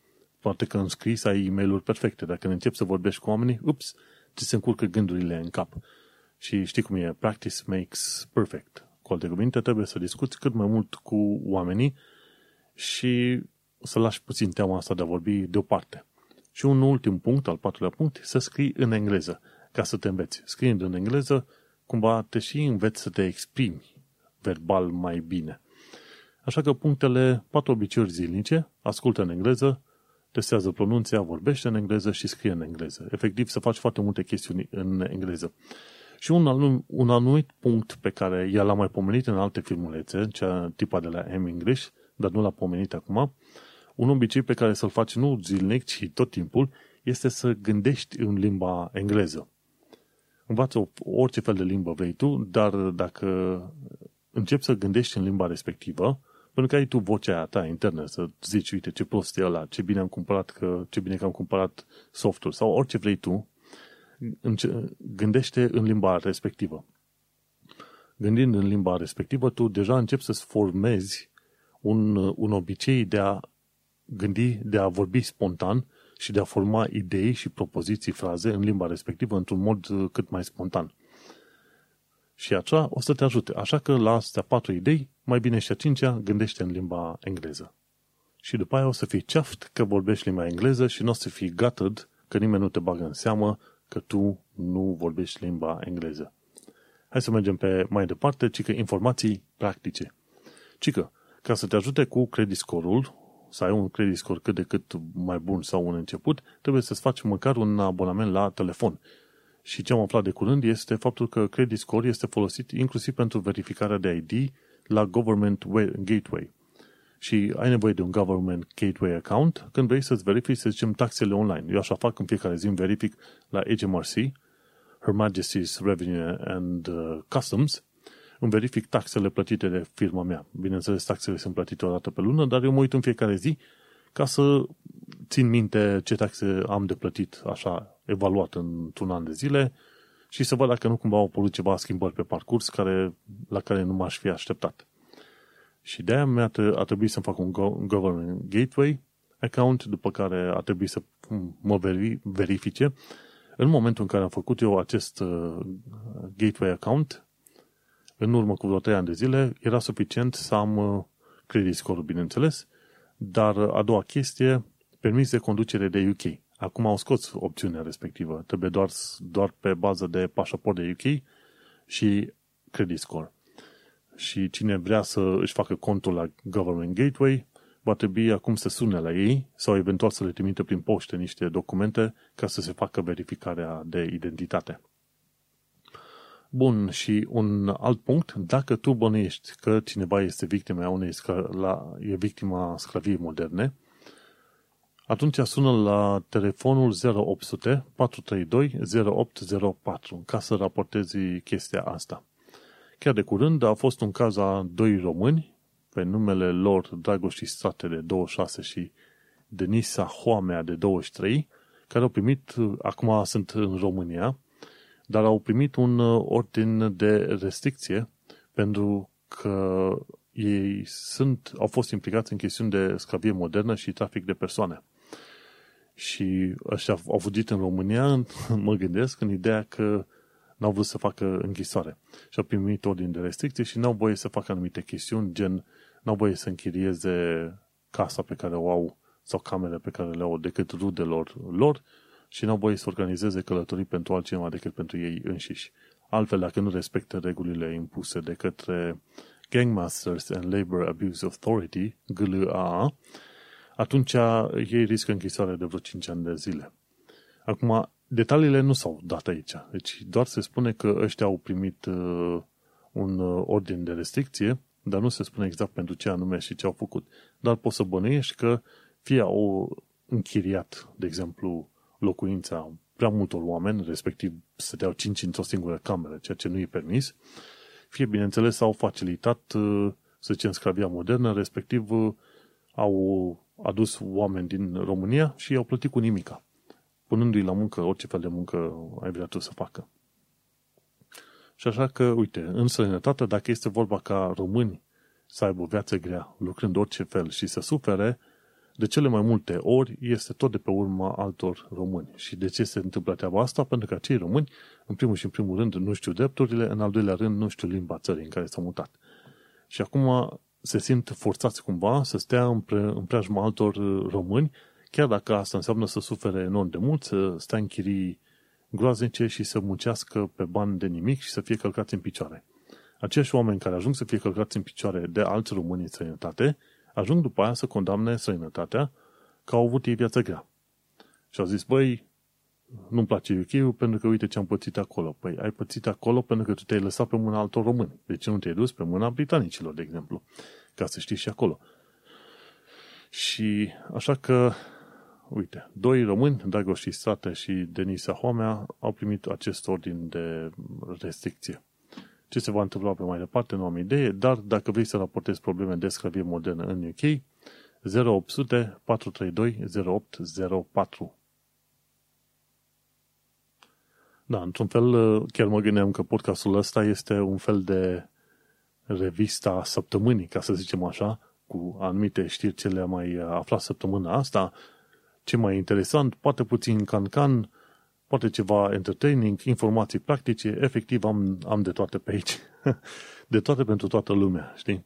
Poate că în scris ai e mail perfecte, dacă începi să vorbești cu oamenii, ups, ți se încurcă gândurile în cap. Și știi cum e, practice makes perfect. Cu alte cuvinte, trebuie să discuți cât mai mult cu oamenii și să lași puțin teama asta de a vorbi deoparte. Și un ultim punct, al patrulea punct, să scrii în engleză, ca să te înveți. Scriind în engleză, cumva te și înveți să te exprimi verbal mai bine. Așa că punctele, patru obiceiuri zilnice, ascultă în engleză, testează pronunția, vorbește în engleză și scrie în engleză. Efectiv, să faci foarte multe chestiuni în engleză. Și un, anum, un anumit punct pe care el l-a mai pomenit în alte filmulețe, cea tipa de la M English, dar nu l-a pomenit acum, un obicei pe care să-l faci nu zilnic, ci tot timpul, este să gândești în limba engleză. Învață orice fel de limbă vrei tu, dar dacă începi să gândești în limba respectivă, pentru că ai tu vocea aia ta internă să zici, uite, ce prost e ăla, ce bine am cumpărat, că, ce bine că am cumpărat softul sau orice vrei tu, gândește în limba respectivă. Gândind în limba respectivă, tu deja începi să-ți formezi un, un obicei de a gândi, de a vorbi spontan și de a forma idei și propoziții, fraze în limba respectivă într-un mod uh, cât mai spontan. Și așa o să te ajute. Așa că la astea patru idei, mai bine și a cincea, gândește în limba engleză. Și după aia o să fii ceaft că vorbești limba engleză și nu o să fii gutted că nimeni nu te bagă în seamă că tu nu vorbești limba engleză. Hai să mergem pe mai departe, ci că informații practice. Ci că, ca să te ajute cu credit score-ul, să ai un credit score cât de cât mai bun sau un început, trebuie să-ți faci măcar un abonament la telefon. Și ce am aflat de curând este faptul că credit score este folosit inclusiv pentru verificarea de ID la Government Gateway și ai nevoie de un Government Gateway account când vrei să-ți verifici, să zicem, taxele online. Eu așa fac în fiecare zi, îmi verific la HMRC, Her Majesty's Revenue and uh, Customs, îmi verific taxele plătite de firma mea. Bineînțeles, taxele sunt plătite o dată pe lună, dar eu mă uit în fiecare zi ca să țin minte ce taxe am de plătit, așa, evaluat într-un an de zile și să văd dacă nu cumva au apărut ceva schimbări pe parcurs care, la care nu m-aș fi așteptat. Și de-aia mi-a a trebuit să fac un Government Gateway account, după care a trebuit să mă verifice. În momentul în care am făcut eu acest uh, Gateway account, în urmă cu vreo 3 ani de zile, era suficient să am uh, credit score bineînțeles, dar a doua chestie, permis de conducere de UK. Acum au scos opțiunea respectivă. Trebuie doar, doar pe bază de pașaport de UK și credit score și cine vrea să își facă contul la Government Gateway, va trebui acum să sune la ei sau eventual să le trimite prin poște niște documente ca să se facă verificarea de identitate. Bun, și un alt punct, dacă tu bănuiești că cineva este victima unei scla- la, e victima sclaviei moderne, atunci sună la telefonul 0800 432 0804 ca să raportezi chestia asta. Chiar de curând a fost un caz a doi români, pe numele lor Dragoș Strate de 26 și Denisa Hoamea de 23, care au primit, acum sunt în România, dar au primit un ordin de restricție pentru că ei sunt, au fost implicați în chestiuni de sclavie modernă și trafic de persoane. Și ăștia au fugit în România, mă gândesc, în ideea că n-au vrut să facă închisoare. Și au primit ordin de restricție și n-au voie să facă anumite chestiuni, gen n-au voie să închirieze casa pe care o au sau camere pe care le au decât rudelor lor și n-au voie să organizeze călătorii pentru altcineva decât pentru ei înșiși. Altfel, dacă nu respectă regulile impuse de către Gangmasters and Labor Abuse Authority, GLAA, atunci ei riscă închisoare de vreo 5 ani de zile. Acum, detaliile nu s-au dat aici. Deci doar se spune că ăștia au primit uh, un uh, ordin de restricție, dar nu se spune exact pentru ce anume și ce au făcut. Dar poți să bănuiești că fie au închiriat, de exemplu, locuința prea multor oameni, respectiv stăteau cinci într-o singură cameră, ceea ce nu e permis, fie, bineînțeles, au facilitat, uh, să zicem, sclavia modernă, respectiv uh, au adus oameni din România și i-au plătit cu nimica, punându-i la muncă orice fel de muncă ai vrea tu să facă. Și așa că, uite, în străinătate, dacă este vorba ca români să aibă o viață grea, lucrând orice fel și să sufere, de cele mai multe ori este tot de pe urma altor români. Și de ce se întâmplă treaba asta? Pentru că acei români, în primul și în primul rând, nu știu drepturile, în al doilea rând, nu știu limba țării în care s-au mutat. Și acum se simt forțați cumva să stea în, pre, în preajma altor români, chiar dacă asta înseamnă să sufere enorm de mult, să stea în chirii groaznice și să muncească pe bani de nimic și să fie călcați în picioare. Aceiași oameni care ajung să fie călcați în picioare de alți români în străinătate, ajung după aia să condamne străinătatea că au avut ei viață grea. Și au zis, băi, nu-mi place uk pentru că uite ce am pățit acolo. Păi ai pățit acolo pentru că tu te-ai lăsat pe mâna altor români. De ce nu te-ai dus pe mâna britanicilor, de exemplu? Ca să știi și acolo. Și așa că, uite, doi români, Dragoș Strate și Denisa Hoamea, au primit acest ordin de restricție. Ce se va întâmpla pe mai departe, nu am idee, dar dacă vrei să raportezi probleme de sclavie modernă în UK, 0800 432 0804. Da, într-un fel, chiar mă gândeam că podcastul ăsta este un fel de revista săptămânii, ca să zicem așa, cu anumite știri ce le-am mai aflat săptămâna asta, ce mai interesant, poate puțin can-can, poate ceva entertaining, informații practice, efectiv am, am de toate pe aici. de toate pentru toată lumea, știi?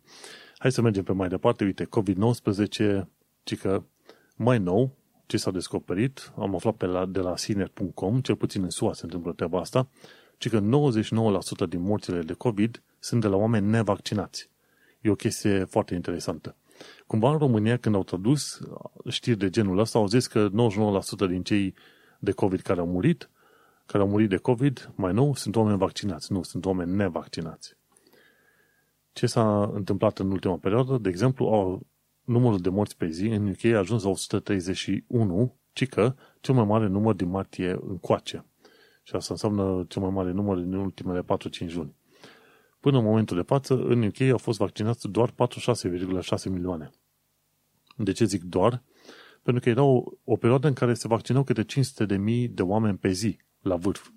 Hai să mergem pe mai departe. Uite, COVID-19, ci că mai nou, ce s-a descoperit, am aflat pe la, de la siner.com, cel puțin în SUA se întâmplă treaba asta, ci că 99% din morțile de COVID sunt de la oameni nevaccinați. E o chestie foarte interesantă. Cumva în România, când au tradus știri de genul ăsta, au zis că 99% din cei de COVID care au murit, care au murit de COVID, mai nou, sunt oameni vaccinați. Nu, sunt oameni nevaccinați. Ce s-a întâmplat în ultima perioadă? De exemplu, au, numărul de morți pe zi în UK a ajuns la 131, ci că cel mai mare număr din martie încoace. Și asta înseamnă cel mai mare număr din ultimele 4-5 luni. Până în momentul de față, în UK au fost vaccinați doar 46,6 milioane. De ce zic doar? pentru că era o, o perioadă în care se vaccinau câte 500 de mii de oameni pe zi la vârf,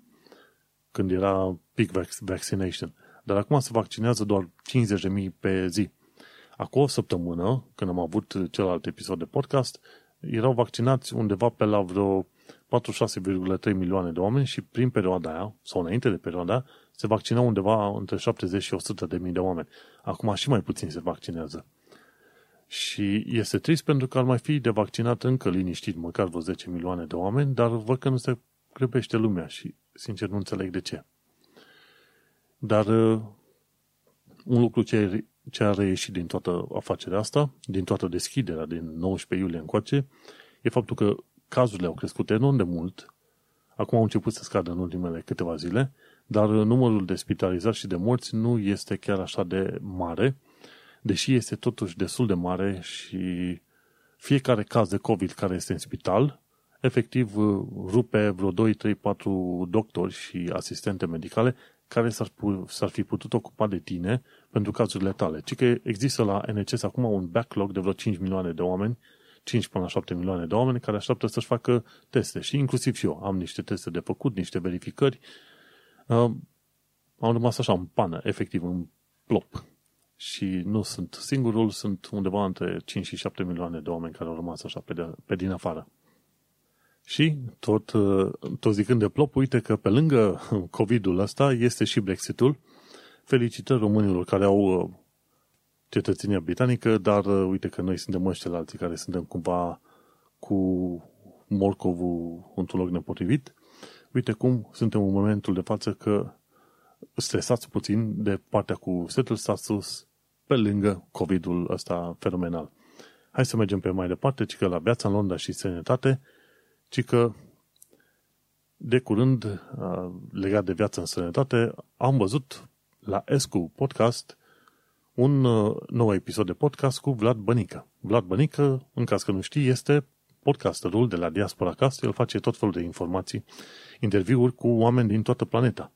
când era peak vaccination. Dar acum se vaccinează doar 50 de mii pe zi. Acum o săptămână, când am avut celălalt episod de podcast, erau vaccinați undeva pe la vreo 46,3 milioane de oameni și prin perioada aia, sau înainte de perioada se vaccinau undeva între 70 și 100 de mii de oameni. Acum și mai puțin se vaccinează. Și este trist pentru că ar mai fi de vaccinat încă liniștit măcar vreo 10 milioane de oameni, dar văd că nu se grăbește lumea și sincer nu înțeleg de ce. Dar uh, un lucru ce, ce a reieșit din toată afacerea asta, din toată deschiderea din 19 iulie încoace, e faptul că cazurile au crescut enorm de mult, acum au început să scadă în ultimele câteva zile, dar numărul de spitalizați și de morți nu este chiar așa de mare, deși este totuși destul de mare și fiecare caz de COVID care este în spital, efectiv uh, rupe vreo 2, 3, 4 doctori și asistente medicale care s-ar, s-ar fi putut ocupa de tine pentru cazurile tale. Ci că există la NHS acum un backlog de vreo 5 milioane de oameni, 5 până la 7 milioane de oameni care așteaptă să-și facă teste. Și inclusiv și eu am niște teste de făcut, niște verificări. Uh, am rămas așa în pană, efectiv, în plop. și nu sunt singurul, sunt undeva între 5 și 7 milioane de oameni care au rămas așa pe, de, pe din afară. Și tot, tot zicând de plop, uite că pe lângă COVID-ul ăsta este și Brexitul. Felicitări românilor care au cetățenia britanică, dar uite că noi suntem ăștia alții care suntem cumva cu morcovul într-un loc nepotrivit. Uite cum suntem în momentul de față că stresați puțin de partea cu setul status pe lângă COVID-ul ăsta fenomenal. Hai să mergem pe mai departe, ci că la viața în Londra și sănătate, ci că de curând, legat de viața în sănătate, am văzut la Escu Podcast un nou episod de podcast cu Vlad Bănică. Vlad Bănică, în caz că nu știi, este podcasterul de la Diaspora Cast. El face tot felul de informații, interviuri cu oameni din toată planeta.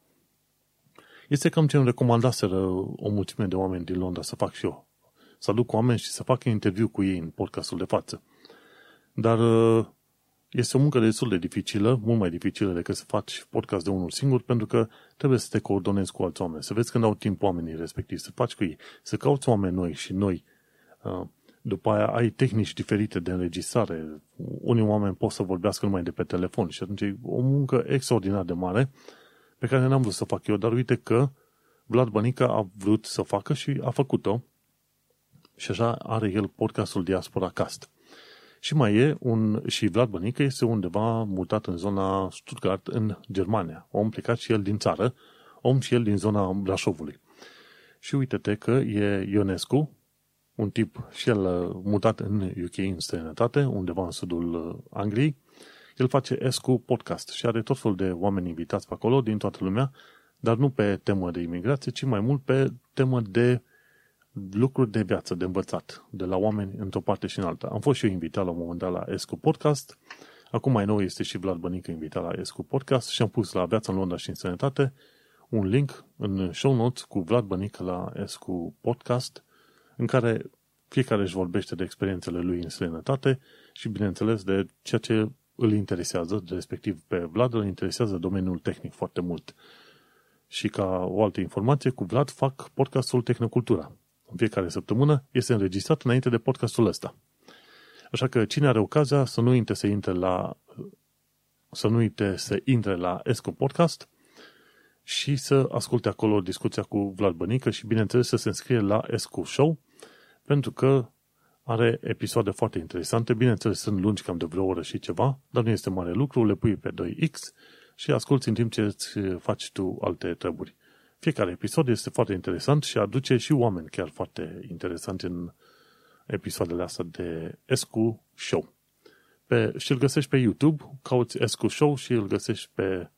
Este cam ce îmi recomandaseră o mulțime de oameni din Londra să fac și eu. Să aduc oameni și să fac interviu cu ei în podcastul de față. Dar uh, este o muncă destul de dificilă, mult mai dificilă decât să faci podcast de unul singur, pentru că trebuie să te coordonezi cu alți oameni, să vezi când au timp oamenii respectiv, să faci cu ei, să cauți oameni noi și noi. Uh, după aia ai tehnici diferite de înregistrare. Unii oameni pot să vorbească numai de pe telefon și atunci e o muncă extraordinar de mare pe care n-am vrut să fac eu, dar uite că Vlad Bănică a vrut să facă și a făcut-o. Și așa are el podcastul Diaspora Cast. Și mai e un, și Vlad Bănică este undeva mutat în zona Stuttgart, în Germania. Om plecat și el din țară, om și el din zona Brașovului. Și uite-te că e Ionescu, un tip și el mutat în UK în străinătate, undeva în sudul Angliei, el face Escu Podcast și are tot felul de oameni invitați pe acolo din toată lumea, dar nu pe temă de imigrație, ci mai mult pe temă de lucruri de viață, de învățat, de la oameni într-o parte și în alta. Am fost și eu invitat la un moment dat la Escu Podcast, acum mai nou este și Vlad Bănică invitat la Escu Podcast și am pus la Viața în Londra și în Sănătate un link în show notes cu Vlad Bănică la Escu Podcast, în care fiecare își vorbește de experiențele lui în sănătate și, bineînțeles, de ceea ce îl interesează, respectiv pe Vlad îl interesează domeniul tehnic foarte mult. Și ca o altă informație, cu Vlad fac podcastul Tehnocultura. În fiecare săptămână este înregistrat înainte de podcastul ăsta. Așa că cine are ocazia să nu uite să intre la să nu uite să intre la Esco Podcast și să asculte acolo discuția cu Vlad Bănică și bineînțeles să se înscrie la Esco Show pentru că are episoade foarte interesante, bineînțeles sunt lungi cam de vreo oră și ceva, dar nu este mare lucru, le pui pe 2X și asculti în timp ce îți faci tu alte treburi. Fiecare episod este foarte interesant și aduce și oameni chiar foarte interesanti în episoadele astea de Escu Show. Pe, și îl găsești pe YouTube, cauți Escu Show și îl găsești pe,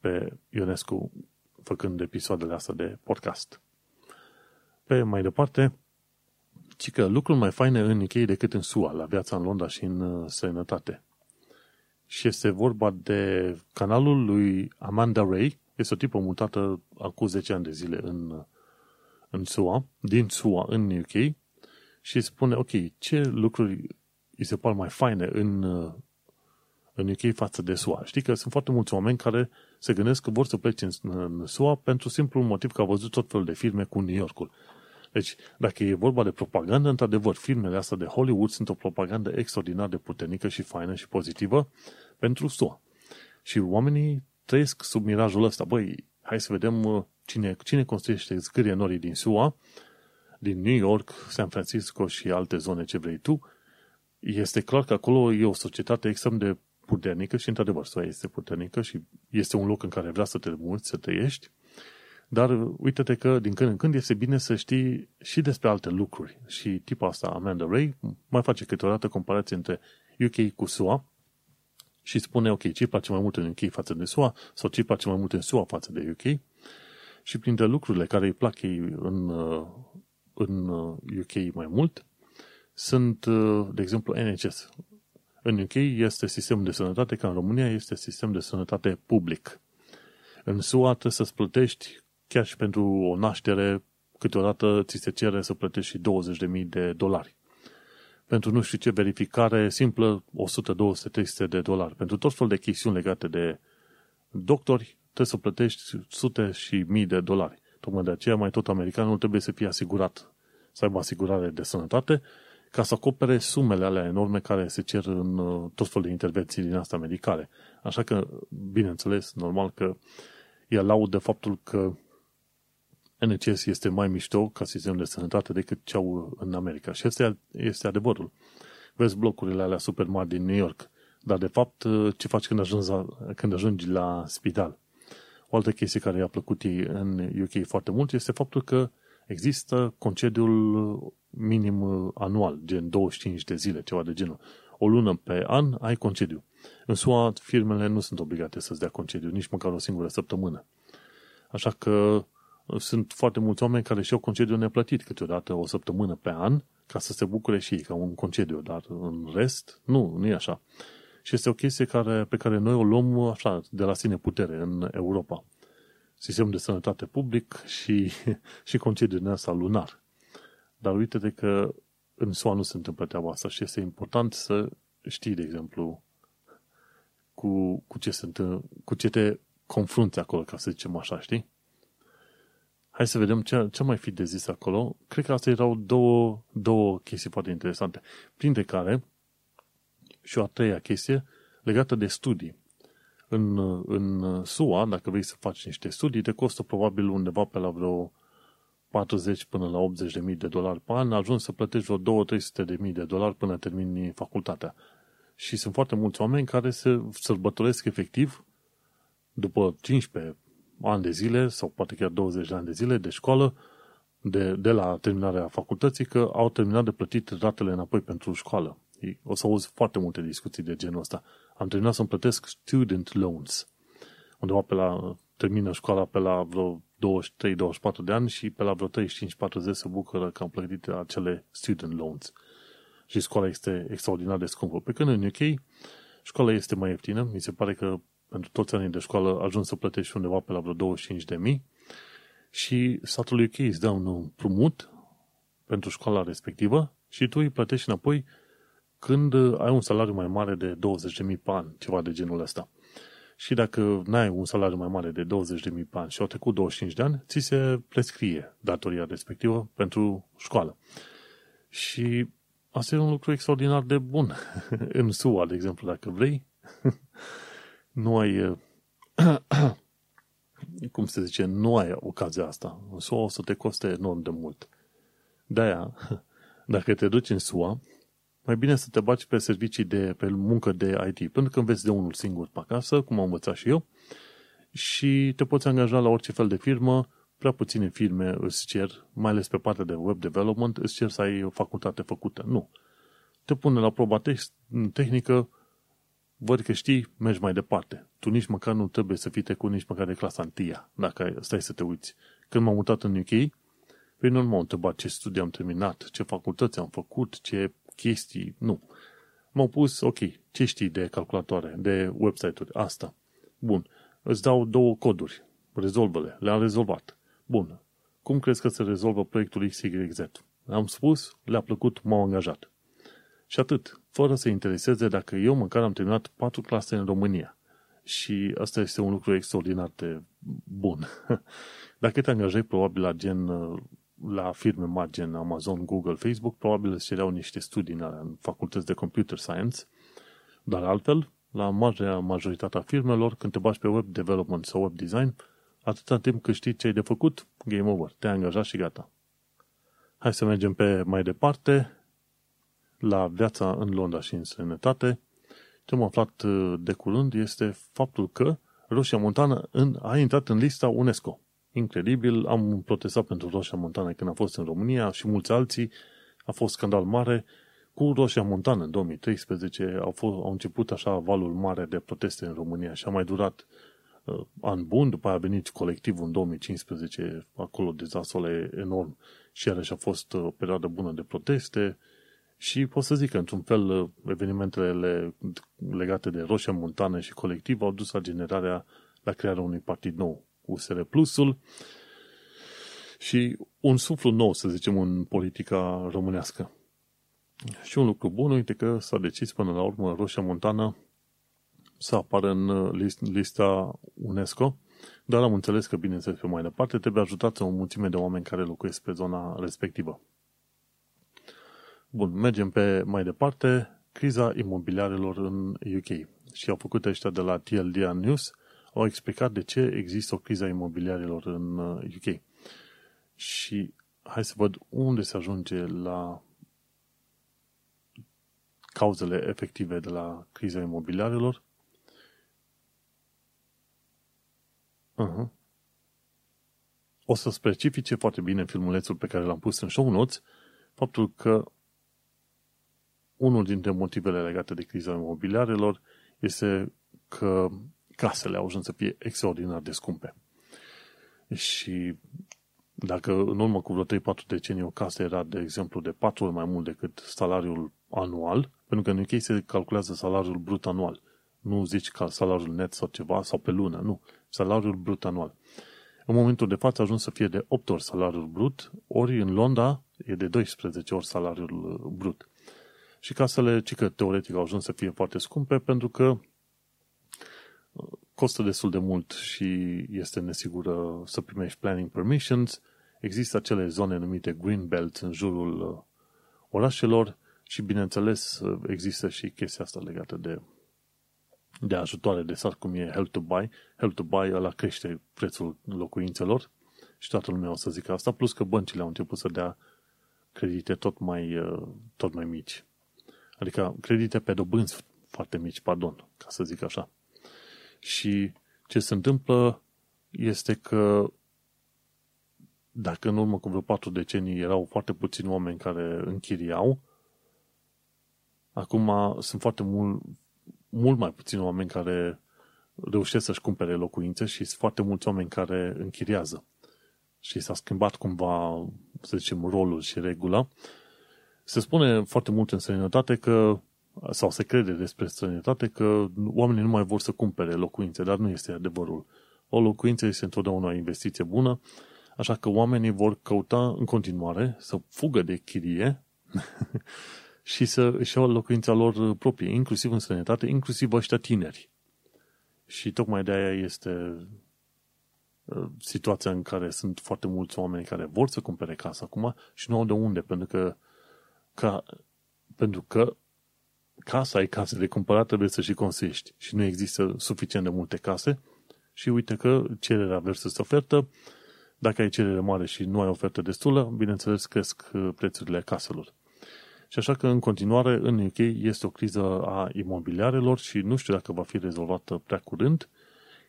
pe Ionescu făcând episoadele astea de podcast. Pe mai departe, ci că lucruri mai faine în UK decât în SUA, la viața în Londra și în uh, sănătate. Și este vorba de canalul lui Amanda Ray, este o tipă mutată acum 10 ani de zile în, uh, în SUA, din SUA în UK, și spune, ok, ce lucruri îi se par mai faine în, uh, în UK față de SUA. Știi că sunt foarte mulți oameni care se gândesc că vor să plece în, în SUA pentru simplul motiv că au văzut tot felul de filme cu New Yorkul. Deci, dacă e vorba de propagandă, într-adevăr, filmele astea de Hollywood sunt o propagandă extraordinar de puternică și faină și pozitivă pentru SUA. Și oamenii trăiesc sub mirajul ăsta. Băi, hai să vedem uh, cine, cine construiește zgârie norii din SUA, din New York, San Francisco și alte zone ce vrei tu. Este clar că acolo e o societate extrem de puternică și, într-adevăr, SUA este puternică și este un loc în care vrea să te muți, să trăiești dar uite-te că din când în când este bine să știi și despre alte lucruri. Și tipa asta, Amanda Ray, mai face câteodată comparație între UK cu SUA și spune, ok, ce place mai mult în UK față de SUA sau ce place mai mult în SUA față de UK. Și printre lucrurile care îi plac ei în, în UK mai mult sunt, de exemplu, NHS. În UK este sistem de sănătate, ca în România este sistem de sănătate public. În SUA trebuie să-ți plătești chiar și pentru o naștere, câteodată ți se cere să plătești și 20.000 de dolari. Pentru nu știu ce verificare simplă, 100, 200, 300 de dolari. Pentru tot felul de chestiuni legate de doctori, trebuie să plătești sute și mii de dolari. Tocmai de aceea mai tot americanul trebuie să fie asigurat, să aibă asigurare de sănătate, ca să acopere sumele alea enorme care se cer în uh, tot felul de intervenții din astea medicale. Așa că, bineînțeles, normal că el laudă faptul că NHS este mai mișto ca sistem de sănătate decât ce au în America. Și este, este adevărul. Vezi blocurile alea super mari din New York, dar de fapt ce faci când ajungi la, când ajungi la spital? O altă chestie care i-a plăcut ei în UK foarte mult este faptul că există concediul minim anual, gen 25 de zile, ceva de genul. O lună pe an ai concediu. În SUA, firmele nu sunt obligate să-ți dea concediu, nici măcar o singură săptămână. Așa că sunt foarte mulți oameni care și-au concediu neplătit câteodată o săptămână pe an ca să se bucure și ei ca un concediu, dar în rest, nu, nu e așa. Și este o chestie care, pe care noi o luăm așa, de la sine putere în Europa. Sistem de sănătate public și, și concediu din asta lunar. Dar uite de că în SUA nu se întâmplă treaba asta și este important să știi, de exemplu, cu, cu, ce, se întâmplă, cu ce te confrunți acolo, ca să zicem așa, știi? Hai să vedem ce, ce mai fi de zis acolo. Cred că astea erau două, două chestii foarte interesante. Printre care, și o a treia chestie, legată de studii. În, în SUA, dacă vrei să faci niște studii, te costă probabil undeva pe la vreo 40 până la 80 de mii de dolari pe an, ajungi să plătești vreo 2-300 de mii de dolari până termini facultatea. Și sunt foarte mulți oameni care se sărbătoresc efectiv după 15, ani de zile sau poate chiar 20 de ani de zile de școală de, de la terminarea facultății că au terminat de plătit ratele înapoi pentru școală. O să auzi foarte multe discuții de genul ăsta. Am terminat să-mi plătesc student loans. Undeva pe la, termină școala pe la vreo 23-24 de ani și pe la vreo 35-40 se bucură că am plătit acele student loans. Și școala este extraordinar de scumpă. Pe când în UK, școala este mai ieftină. Mi se pare că pentru toți anii de școală ajungi să plătești undeva pe la vreo 25 de mii și statul UK îți dă un împrumut pentru școala respectivă și tu îi plătești înapoi când ai un salariu mai mare de 20 de mii pe an, ceva de genul ăsta. Și dacă n-ai un salariu mai mare de 20 de mii pe an și au trecut 25 de ani, ți se prescrie datoria respectivă pentru școală. Și asta e un lucru extraordinar de bun. în SUA, de exemplu, dacă vrei, nu ai, cum se zice, nu ai ocazia asta. În SUA o să te coste enorm de mult. De-aia, dacă te duci în SUA, mai bine să te baci pe servicii de, pe muncă de IT, pentru că înveți de unul singur pe acasă, cum am învățat și eu, și te poți angaja la orice fel de firmă, prea puține firme îți cer, mai ales pe partea de web development, îți cer să ai o facultate făcută. Nu. Te pune la proba tehnică, văd că știi, mergi mai departe. Tu nici măcar nu trebuie să fii trecut nici măcar de clasa întâia, dacă stai să te uiți. Când m-am mutat în UK, păi nu m-au întrebat ce studii am terminat, ce facultăți am făcut, ce chestii, nu. M-au pus, ok, ce știi de calculatoare, de website-uri, asta. Bun, îți dau două coduri, rezolvă-le, le-am rezolvat. Bun, cum crezi că se rezolvă proiectul XYZ? Am spus, le-a plăcut, m-au angajat. Și atât, fără să intereseze dacă eu măcar am terminat patru clase în România. Și asta este un lucru extraordinar de bun. Dacă te angajai probabil la gen la firme mari gen Amazon, Google, Facebook, probabil îți cereau niște studii în facultăți de computer science, dar altfel, la marea majoritatea firmelor, când te bași pe web development sau web design, atâta timp cât știi ce ai de făcut, game over, te-ai angajat și gata. Hai să mergem pe mai departe la viața în Londra și în sănătate, ce am aflat uh, de curând este faptul că Roșia Montană în, a intrat în lista UNESCO. Incredibil, am protestat pentru Roșia Montană când a fost în România și mulți alții. A fost scandal mare. Cu Roșia Montană în 2013 au, fost, au început așa valul mare de proteste în România și a mai durat uh, an bun, după aia a venit colectivul în 2015, acolo dezastrul enorm și iarăși a fost uh, o perioadă bună de proteste, și pot să zic că, într-un fel, evenimentele legate de Roșia Montană și colectiv au dus la generarea, la crearea unui partid nou, USR Plusul, și un suflu nou, să zicem, în politica românească. Și un lucru bun, uite că s-a decis până la urmă Roșia Montană să apară în lista UNESCO Dar am înțeles că, bineînțeles, pe mai departe, trebuie ajutați o mulțime de oameni care locuiesc pe zona respectivă. Bun, mergem pe mai departe. Criza imobiliarelor în UK. Și au făcut ăștia de la TLD News, au explicat de ce există o criză imobiliarelor în UK. Uh, și hai să văd unde se ajunge la cauzele efective de la criza imobiliarelor. Uh-huh. O să specifice foarte bine filmulețul pe care l-am pus în show notes faptul că unul dintre motivele legate de criza imobiliarelor este că casele au ajuns să fie extraordinar de scumpe. Și dacă în urmă cu vreo 3-4 decenii o casă era, de exemplu, de 4 ori mai mult decât salariul anual, pentru că în UK se calculează salariul brut anual. Nu zici ca salariul net sau ceva, sau pe lună, nu. Salariul brut anual. În momentul de față a ajuns să fie de 8 ori salariul brut, ori în Londra e de 12 ori salariul brut. Și casele, ci că teoretic au ajuns să fie foarte scumpe pentru că costă destul de mult și este nesigură să primești planning permissions. Există acele zone numite green belt în jurul uh, orașelor și, bineînțeles, uh, există și chestia asta legată de, de ajutoare de sat, cum e Help to Buy. Help to Buy ăla crește prețul locuințelor și toată lumea o să zică asta, plus că băncile au început să dea credite tot mai, uh, tot mai mici. Adică credite pe dobânzi foarte mici, pardon, ca să zic așa. Și ce se întâmplă este că dacă în urmă cu vreo patru decenii erau foarte puțini oameni care închiriau, acum sunt foarte mult, mult mai puțini oameni care reușesc să-și cumpere locuințe și sunt foarte mulți oameni care închiriază. Și s-a schimbat cumva, să zicem, rolul și regula. Se spune foarte mult în străinătate că sau se crede despre străinătate că oamenii nu mai vor să cumpere locuințe, dar nu este adevărul. O locuință este întotdeauna o investiție bună, așa că oamenii vor căuta în continuare să fugă de chirie și să își iau locuința lor proprie, inclusiv în străinătate, inclusiv ăștia tineri. Și tocmai de aia este uh, situația în care sunt foarte mulți oameni care vor să cumpere casa acum și nu au de unde, pentru că, ca, pentru că casa ai case de cumpărat, trebuie să și consești. Și nu există suficient de multe case și uite că cererea versus ofertă, dacă ai cerere mare și nu ai ofertă destulă, bineînțeles cresc uh, prețurile caselor. Și așa că în continuare în UK este o criză a imobiliarelor și nu știu dacă va fi rezolvată prea curând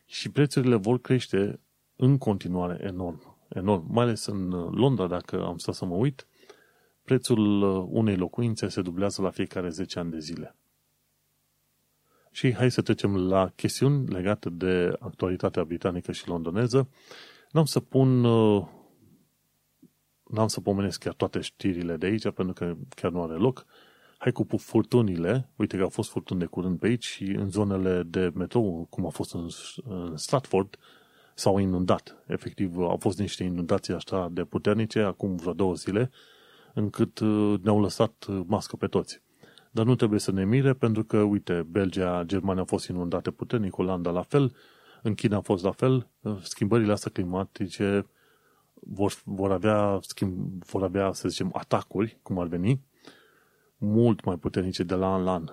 și prețurile vor crește în continuare enorm. Enorm. Mai ales în Londra, dacă am stat să mă uit, prețul uh, unei locuințe se dublează la fiecare 10 ani de zile. Și hai să trecem la chestiuni legate de actualitatea britanică și londoneză. N-am să pun uh, n-am să pomenesc chiar toate știrile de aici, pentru că chiar nu are loc. Hai cu furtunile. Uite că au fost furtuni de curând pe aici și în zonele de metrou, cum a fost în, în Stratford, s-au inundat. Efectiv, au fost niște inundații așa de puternice acum vreo două zile, încât uh, ne-au lăsat uh, mască pe toți. Dar nu trebuie să ne mire, pentru că, uite, Belgia, Germania au fost inundate puternic, Olanda la fel, în China a fost la fel, uh, schimbările astea climatice vor, vor, avea, schimb, vor avea, să zicem, atacuri, cum ar veni, mult mai puternice de la an la an.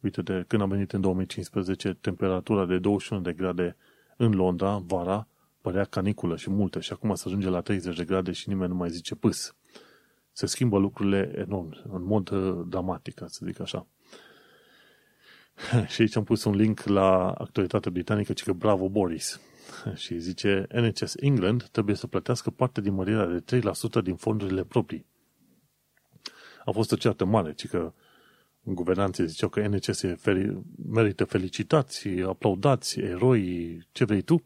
Uite, de când am venit în 2015, temperatura de 21 de grade în Londra, vara, părea caniculă și multe și acum se ajunge la 30 de grade și nimeni nu mai zice pâs se schimbă lucrurile enorm, în mod uh, dramatic, să zic așa. și aici am pus un link la actualitatea britanică, ci că bravo Boris. și zice, NHS England trebuie să plătească parte din mărirea de 3% din fondurile proprii. A fost o ceartă mare, ci că guvernanții ziceau că NHS feri, merită felicitați, aplaudați, eroi, ce vrei tu,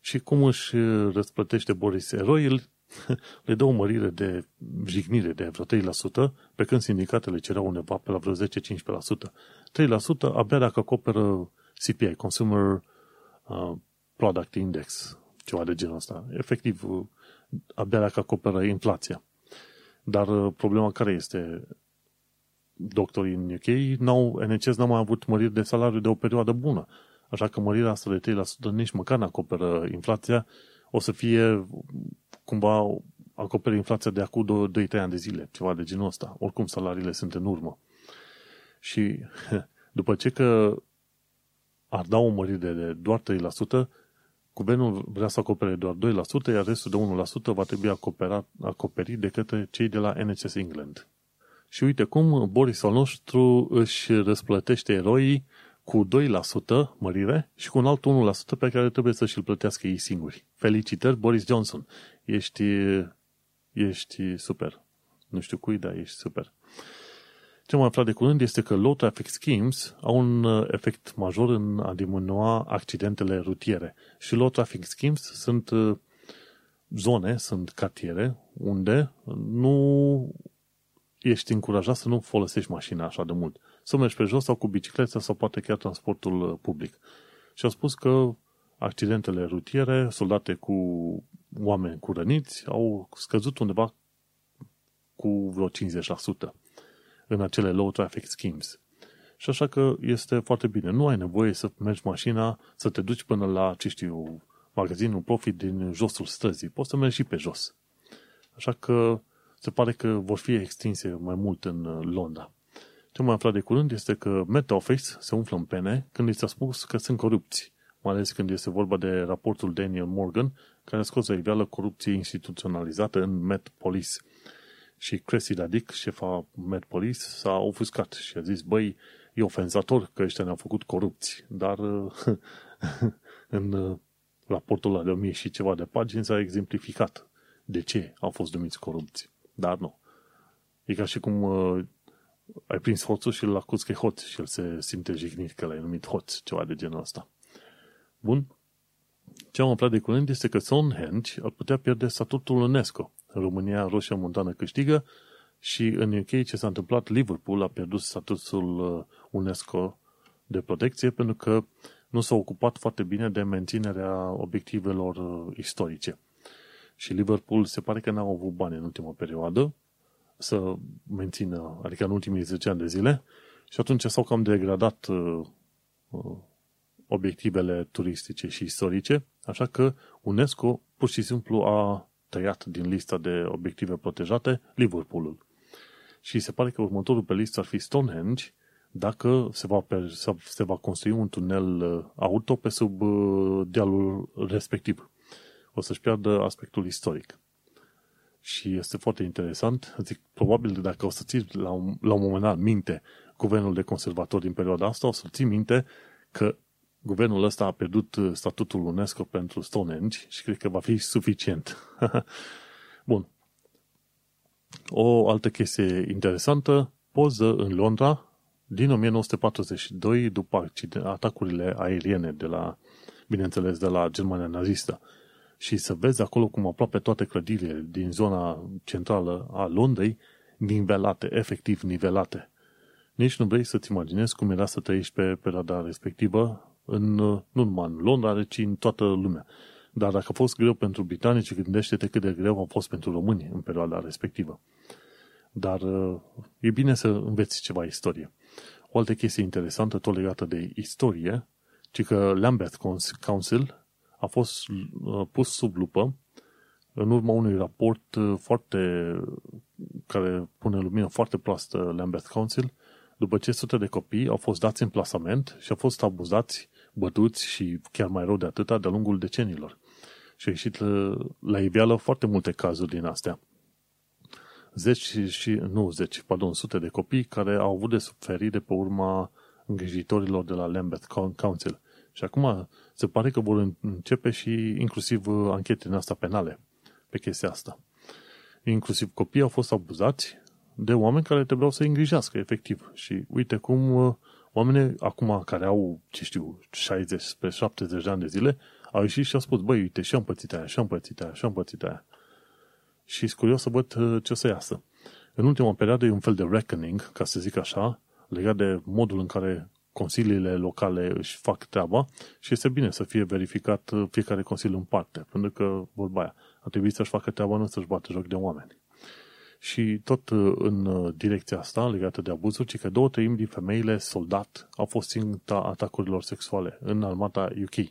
și cum își răsplătește Boris eroil, le dă o mărire de jignire de vreo 3%, pe când sindicatele cereau undeva pe la vreo 10-15%. 3% abia dacă acoperă CPI, Consumer uh, Product Index, ceva de genul ăsta. Efectiv, uh, abia dacă acoperă inflația. Dar uh, problema care este? Doctorii în UK, n-au, NHS n-au mai avut măriri de salariu de o perioadă bună. Așa că mărirea asta de 3% nici măcar nu acoperă inflația, o să fie cumva acoperi inflația de acum 2-3 ani de zile, ceva de genul ăsta. Oricum salariile sunt în urmă. Și după ce că ar da o mărire de doar 3%, guvernul vrea să acopere doar 2%, iar restul de 1% va trebui acoperat, acoperit de către cei de la NHS England. Și uite cum Boris al nostru își răsplătește eroii cu 2% mărire și cu un alt 1% pe care trebuie să și-l plătească ei singuri. Felicitări, Boris Johnson! Ești, ești super. Nu știu cui, dar ești super. Ce am aflat de curând este că low traffic schemes au un uh, efect major în a diminua accidentele rutiere. Și low traffic schemes sunt uh, zone, sunt cartiere unde nu ești încurajat să nu folosești mașina așa de mult. Să mergi pe jos sau cu bicicleta sau poate chiar transportul uh, public. Și au spus că accidentele rutiere soldate cu oameni cu răniți au scăzut undeva cu vreo 50% în acele low traffic schemes. Și așa că este foarte bine. Nu ai nevoie să mergi mașina, să te duci până la, ce știu, magazinul Profit din josul străzii. Poți să mergi și pe jos. Așa că se pare că vor fi extinse mai mult în uh, Londra. Ce mai aflat de curând este că Met Office se umflă în pene când li s-a spus că sunt corupți, mai ales când este vorba de raportul Daniel Morgan, care a scos la iveală corupție instituționalizată în Met Police. Și Cressy Radic, șefa Met Police, s-a ofuscat și a zis, băi, e ofensator că ăștia ne-au făcut corupți, dar în uh, raportul ăla de 1000 și ceva de pagini s-a exemplificat de ce au fost numiți corupți. Dar nu. E ca și cum uh, ai prins hoțul și îl acuzi că e hoț și el se simte jignit că l-ai numit hoț, ceva de genul ăsta. Bun. Ce am aflat de curând este că Stonehenge ar putea pierde statutul UNESCO. În România, Roșia Montană câștigă și în UK ce s-a întâmplat, Liverpool a pierdut statutul uh, UNESCO de protecție pentru că nu s-a ocupat foarte bine de menținerea obiectivelor uh, istorice. Și Liverpool se pare că n-au avut bani în ultima perioadă să mențină, adică în ultimii 10 ani de zile, și atunci s-au cam degradat uh, uh, obiectivele turistice și istorice, așa că UNESCO pur și simplu a tăiat din lista de obiective protejate Liverpoolul. Și se pare că următorul pe listă ar fi Stonehenge, dacă se va, se va construi un tunel uh, auto pe sub uh, dealul respectiv. O să-și piardă aspectul istoric. Și este foarte interesant. Zic, probabil dacă o să ții la un, la un moment dat minte guvernul de conservatori din perioada asta, o să ții minte că guvernul ăsta a pierdut uh, statutul UNESCO pentru Stonehenge și cred că va fi suficient. Bun. O altă chestie interesantă, poză în Londra din 1942 după atacurile aeriene de la, bineînțeles, de la Germania nazistă. Și să vezi acolo cum aproape toate clădirile din zona centrală a Londrei nivelate, efectiv nivelate. Nici nu vrei să-ți imaginezi cum era să trăiești pe perioada respectivă în, nu numai în Londra, ci în toată lumea. Dar dacă a fost greu pentru britanici, gândește-te cât de greu a fost pentru români în perioada respectivă. Dar e bine să înveți ceva istorie. O altă chestie interesantă, tot legată de istorie, ci că Lambeth Council a fost pus sub lupă în urma unui raport foarte care pune lumină foarte proastă Lambeth Council, după ce sute de copii au fost dați în plasament și au fost abuzați bătuți și chiar mai rău de atâta de-a lungul decenilor. Și a ieșit la iveală foarte multe cazuri din astea. Zeci și, nu zeci, pardon, sute de copii care au avut de suferit de pe urma îngrijitorilor de la Lambeth Council. Și acum se pare că vor începe și inclusiv uh, anchete în asta penale pe chestia asta. Inclusiv copiii au fost abuzați de oameni care trebuiau să îi îngrijească, efectiv. Și uite cum uh, Oamenii acum care au, ce știu, 60 spre 70 de ani de zile, au ieșit și au spus, băi, uite, și-am pățit aia, și-am pățit aia, și-am pățit aia. Și sunt curios să văd uh, ce o să iasă. În ultima perioadă e un fel de reckoning, ca să zic așa, legat de modul în care consiliile locale își fac treaba și este bine să fie verificat uh, fiecare consiliu în parte, pentru că, vorba aia, ar trebui să-și facă treaba, nu să-și bată joc de oameni. Și tot uh, în uh, direcția asta, legată de abuzuri, ci că două treimi din femeile soldat au fost ținta atacurilor sexuale în armata UK.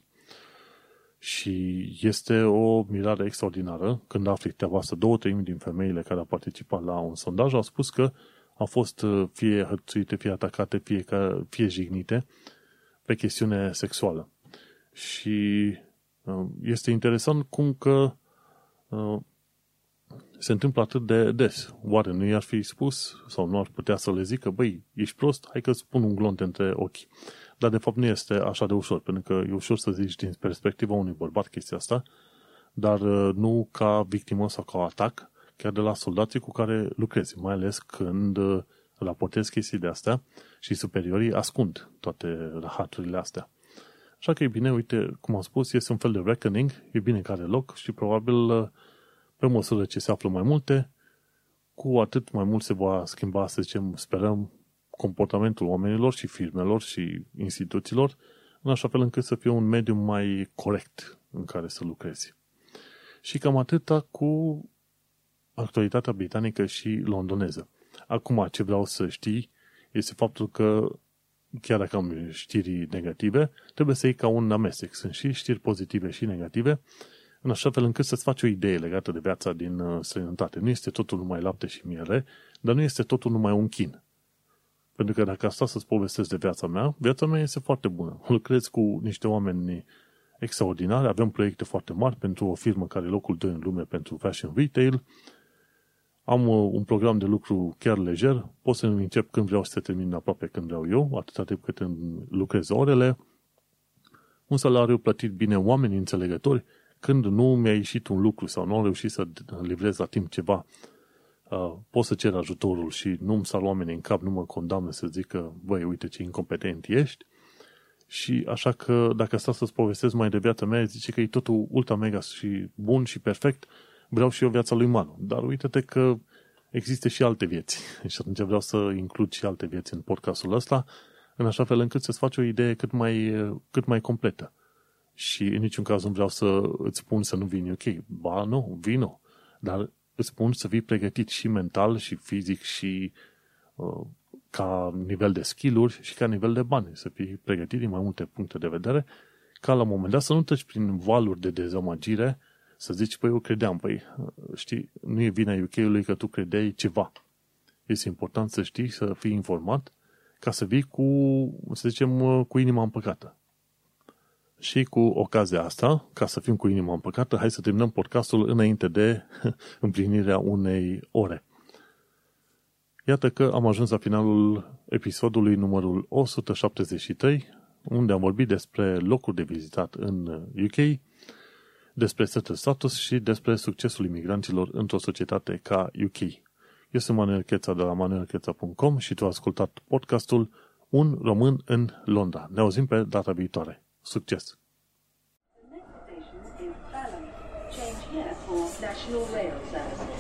Și este o mirare extraordinară când afli treaba asta. Două treimi din femeile care au participat la un sondaj au spus că au fost uh, fie hărțuite, fie atacate, fie, fie jignite pe chestiune sexuală. Și este interesant cum că se întâmplă atât de des. Oare nu i-ar fi spus sau nu ar putea să le zică, băi, ești prost, hai că îți pun un glonț între ochi. Dar de fapt nu este așa de ușor, pentru că e ușor să zici din perspectiva unui bărbat chestia asta, dar uh, nu ca victimă sau ca atac, chiar de la soldații cu care lucrezi, mai ales când uh, raportezi chestii de astea și superiorii ascund toate rahaturile astea. Așa că e bine, uite, cum am spus, este un fel de reckoning, e bine care loc și probabil uh, pe măsură ce se află mai multe, cu atât mai mult se va schimba, să zicem, sperăm, comportamentul oamenilor și firmelor și instituțiilor, în așa fel încât să fie un mediu mai corect în care să lucrezi. Și cam atâta cu actualitatea britanică și londoneză. Acum, ce vreau să știi este faptul că chiar dacă am știri negative, trebuie să iei ca un amestec. Sunt și știri pozitive și negative în așa fel încât să-ți faci o idee legată de viața din uh, străinătate. Nu este totul numai lapte și miere, dar nu este totul numai un chin. Pentru că dacă asta să-ți povestesc de viața mea, viața mea este foarte bună. Lucrez cu niște oameni extraordinari, avem proiecte foarte mari pentru o firmă care e locul 2 în lume pentru fashion retail, am uh, un program de lucru chiar lejer, pot să încep când vreau să termin aproape când vreau eu, atâta timp cât îmi lucrez orele, un salariu plătit bine, oameni înțelegători, când nu mi-a ieșit un lucru sau nu am reușit să livrez la timp ceva, uh, pot să cer ajutorul și nu-mi sar oamenii în cap, nu mă condamnă să zic că, băi, uite ce incompetent ești. Și așa că, dacă stau să-ți povestesc mai de viața mea, zice că e totul ultra mega și bun și perfect, vreau și eu viața lui Manu. Dar uite-te că există și alte vieți. Și atunci vreau să includ și alte vieți în podcastul ăsta, în așa fel încât să-ți faci o idee cât mai, cât mai completă și în niciun caz nu vreau să îți spun să nu vin ok. Ba, nu, vino. Dar îți spun să fii pregătit și mental, și fizic, și uh, ca nivel de skill-uri și ca nivel de bani. Să fii pregătit din mai multe puncte de vedere, ca la un moment dat să nu treci prin valuri de dezamăgire, să zici, păi eu credeam, păi știi, nu e vina UK-ului că tu credeai ceva. Este important să știi, să fii informat, ca să vii cu, să zicem, cu inima împăcată. Și cu ocazia asta, ca să fim cu inima împăcată, hai să terminăm podcastul înainte de împlinirea unei ore. Iată că am ajuns la finalul episodului numărul 173, unde am vorbit despre locuri de vizitat în UK, despre setul status și despre succesul imigranților într-o societate ca UK. Eu sunt Manuel Cheța de la manuelcheța.com și tu ai ascultat podcastul Un român în Londra. Ne auzim pe data viitoare. Succes! The next station is Balham. Change here for National Rail Service.